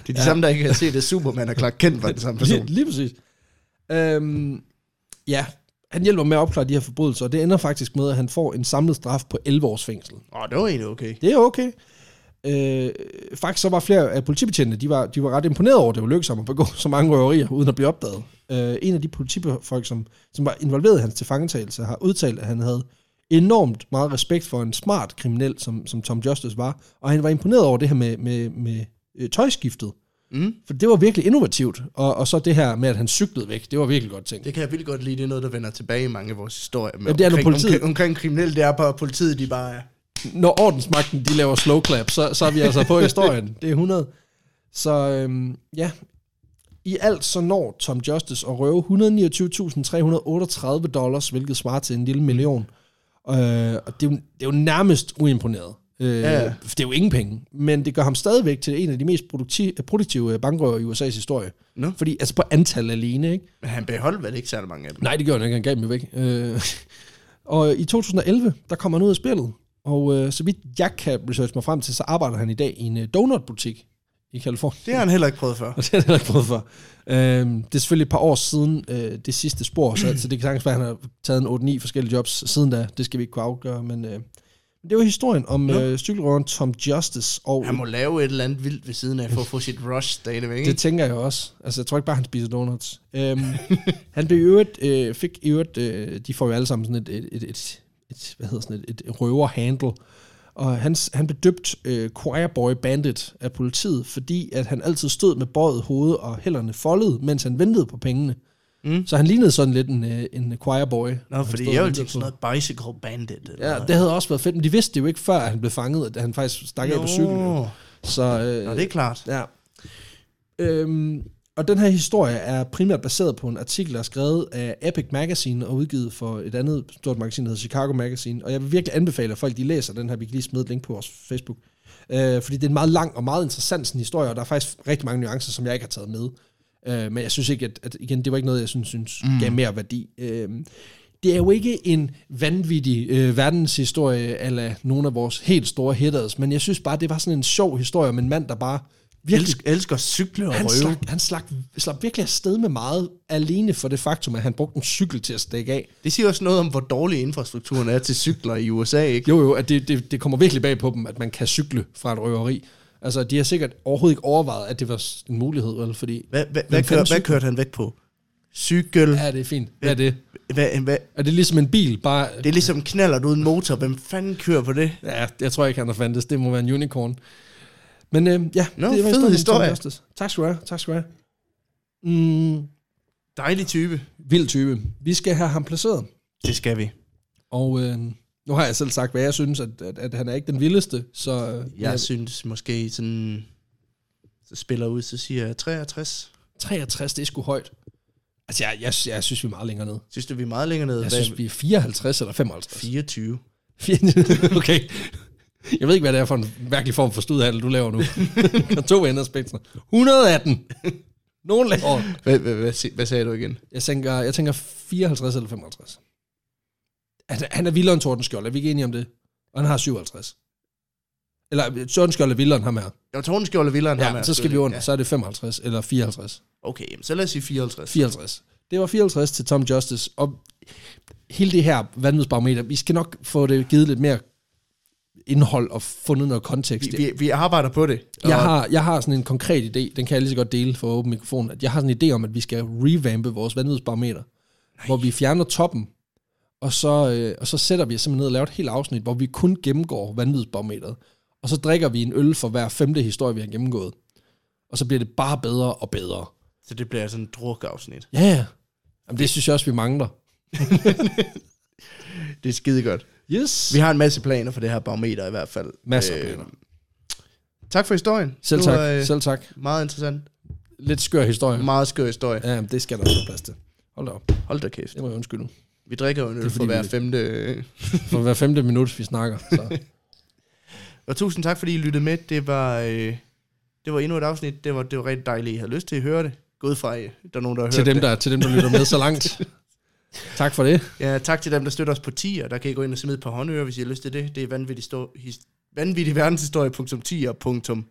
Det er de ja. samme, der ikke har set det Superman og Clark Kent var den samme <laughs> person. lige, lige præcis. Øhm, ja, han hjælper med at opklare de her forbrydelser, og det ender faktisk med, at han får en samlet straf på 11 års fængsel. Åh, oh, det var egentlig okay. Det er okay. Øh, faktisk så var flere af politibetjentene, de var, de var ret imponeret over, at det var lykkedes at begå <laughs> så mange røverier, uden at blive opdaget. Øh, en af de politifolk, som, som var involveret i hans tilfangetagelse, har udtalt, at han havde enormt meget respekt for en smart kriminel, som, som Tom Justice var, og han var imponeret over det her med, med, med øh, tøjskiftet. Mm. For det var virkelig innovativt, og, og så det her med, at han cyklede væk, det var virkelig godt tænkt. Det kan jeg virkelig godt lide. Det er noget, der vender tilbage i mange af vores historier. Med Jamen, det er, omkring, politiet- omkring, omkring kriminelle, det er bare, politiet de bare er... når ordensmagten de laver slow clap, så, så er vi altså på <laughs> historien. Det er 100. Så øhm, ja, i alt så når Tom Justice at røve 129.338 dollars, hvilket svarer til en lille million. Øh, og det er, jo, det er jo nærmest uimponeret. Øh, Ja. Det er jo ingen penge, men det gør ham stadigvæk til en af de mest produktive, produktive bankrøver i USA's historie. Nå. Fordi, altså på antal alene, ikke? Men han beholdt vel ikke særlig mange af dem. Nej, det gjorde han ikke. Han gav dem jo væk. Øh, og i 2011, der kom han ud af spillet. Og øh, så vidt jeg kan researche mig frem til, så arbejder han i dag i en øh, donutbutik i Kalifornien. Det har han heller ikke prøvet før. Og <laughs> det har jeg heller ikke prøvet for. Øhm, det er selvfølgelig et par år siden øh, det sidste spor, så, så det kan sagtens være, at han har taget en 8-9 forskellige jobs siden da. Det skal vi ikke kunne afgøre, men øh, det var historien om Ja. øh, cykelrøveren Tom Justice. Og Han må lave et eller andet vildt ved siden af, for at få sit rush stadigvæk. det ikke? tænker jeg også. Altså, jeg tror ikke bare, han spiser donuts. Øhm, han blev i øvrigt, øh, fik i øvrigt, øh, de får jo alle sammen sådan et, et, et, et, et hvad hedder sådan et, et røver-handle. Og han, han blev døbt øh, Choir Boy Bandit af politiet, fordi at han altid stod med bøjet hoved og hælderne foldet, mens han ventede på pengene. Mm. Så han lignede sådan lidt en, øh, en choir boy. Nå, fordi jeg ville tænke sådan noget bicycle bandit. Eller Ja, noget. det havde også været fedt, men de vidste det jo ikke, før han blev fanget, at han faktisk stak af på jo. Nå. Så, øh, Nå, det er klart. Ja. Øhm, og den her historie er primært baseret på en artikel, der er skrevet af Epic Magazine og udgivet for et andet stort magasin, der hedder Chicago Magazine. Og jeg vil virkelig anbefale, at folk de læser den her. Vi kan lige smide et link på vores Facebook. Øh, fordi det er en meget lang og meget interessant sådan, historie, og der er faktisk rigtig mange nuancer, som jeg ikke har taget med. Øh, men jeg synes ikke, at, at igen, det var ikke noget, jeg synes, synes mm. gav mere værdi. Øh, det er jo ikke en vanvittig øh, verdenshistorie, eller nogle af vores helt store hitters, men jeg synes bare, det var sådan en sjov historie om en mand, der bare virkelig Elsker, elsker cykle og han, røve. slap, han slap, slap virkelig afsted med meget, alene for det faktum, at han brugte en cykel til at stikke af. Det siger også noget om, hvor dårlig infrastrukturen er til cykler i USA, ikke? Jo jo, at det, det, det kommer virkelig bag på dem, at man kan cykle fra et røveri. Altså, de har sikkert overhovedet ikke overvejet, at det var en mulighed, vel? Fordi, Hvad, hvad, hvad, kør, hvad kørte han væk på? Cykel. ja, det er fint. Hvad er det? Hvad, hvad, Er det ligesom en bil? Bare, det er ligesom knaller uden motor. Hvem fanden kører på det? ja, jeg tror ikke, han har fandtes. Det må være en unicorn. Men øh, ja, Nå, det var fed historie. Tak skal du have. Tak skal du have. Mm, Dejlig type. vild type. Vi skal have ham placeret. Det skal vi. Og øh, nu har jeg selv sagt, hvad jeg synes, at, at, at han er ikke den vildeste, så øh, Jeg synes måske sådan... Så spiller ud, så siger jeg 63. 63, det er sgu højt. Altså, jeg, jeg, jeg synes, vi er meget længere ned. Synes du, vi er meget længere ned? Jeg Hvad- synes, vi er 54 eller 55. 24. <laughs> okay. <laughs> Jeg ved ikke, hvad det er for en virkelig form for studhandel, du laver nu. <laughs> to ender spektrum. 118. Nogen laver. Hvad, hvad, hvad, hvad sagde du igen? Jeg tænker, jeg tænker 54 eller 55. Han, han er vildere end Tordenskjold, er vi ikke enige om det? Og han har 57. Eller Tordenskjold er vildere end ham her. Var Tordenskjold og Villeren Ja, så skal vi under, så er det 55 eller 54. Okay, jamen, så lad os sige 54. 54. Det var 54 til Tom Justice, og hele det her vanvidsbarometer, vi skal nok få det givet lidt mere indhold og fundet noget kontekst. Vi, vi, vi arbejder på det. Jeg og- har, jeg har sådan en konkret idé, den kan jeg lige så godt dele for åben mikrofon, at jeg har sådan en idé om, at vi skal revampe vores vanvidsbarometer, hvor vi fjerner toppen, og så, øh, og så sætter vi os simpelthen ned og laver et helt afsnit, hvor vi kun gennemgår vanvidsbarometeret, og så drikker vi en øl for hver femte historie, vi har gennemgået. Og så bliver det bare bedre og bedre. Så det bliver sådan et drukafsnit. Ja, ja. Jamen, det synes jeg også, vi mangler. <laughs> Det er skide godt. Yes. Vi har en masse planer for det her barometer i hvert fald. Masser af planer. Tak for historien. Selv tak, var, øh, selv tak. Meget interessant. Lidt skør historie. Meget skør historie. Ja, men det skal der også være plads til. Hold da op. Hold da kæft. Det må jeg undskylde. Vi drikker jo en øl for hver vi- femte... øh. <laughs> For hver femte minut, vi snakker. Så. <laughs> Og tusind tak, fordi I lyttede med. Det var, øh, det var endnu et afsnit. Det var, det var rigtig dejligt, I havde lyst til at høre det. Gå ud fra, øh, der er nogen, der har til, hørt dem, det. der, til dem, der lytter med så langt. <laughs> tak for det. Ja, tak til dem, der støtter os på 10, og der kan I gå ind og med på håndører, hvis I har lyst til det. Det er vanvittig, his- vanvittig verdenshistorie.10.dk,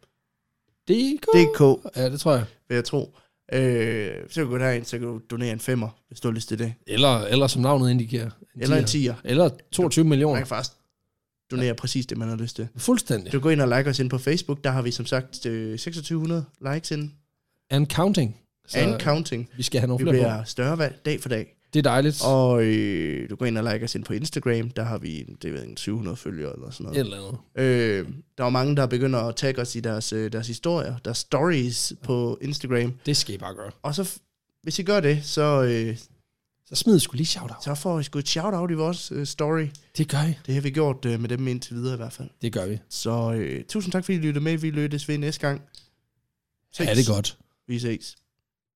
DK. Ja, det tror jeg. vil jeg tro. Øh, så kan du gå derind, så kan du donere en femmer, hvis du har lyst til det. Eller, eller som navnet indikerer. Eller en tier. 10'er. Eller 22 Man millioner. kan faktisk donere præcis det, man har lyst til. Fuldstændig. Du kan gå ind og like os ind på Facebook. Der har vi som sagt øh, 2600 likes ind. And counting. Så And counting. vi skal have nogle Vi flere på. bliver større hver dag for dag. Det er dejligt. Og øh, du går ind og like os ind på Instagram. Der har vi, det ved ikke, 700 følgere eller sådan Et noget. eller andet. Øh, der er mange, der begynder at tagge os i deres, øh, deres historier, deres stories på Instagram. Det skal I bare gøre. Og så, hvis I gør det, så, øh, Så smid sgu lige shout-out. så får I sgu et shout-out i vores øh, story. Det gør I. Det har vi gjort øh, med dem indtil videre i hvert fald. Det gør vi. Så øh, tusind tak, fordi I lyttede med. Vi lyttes ved næste gang. Ja, det er godt. Vi ses.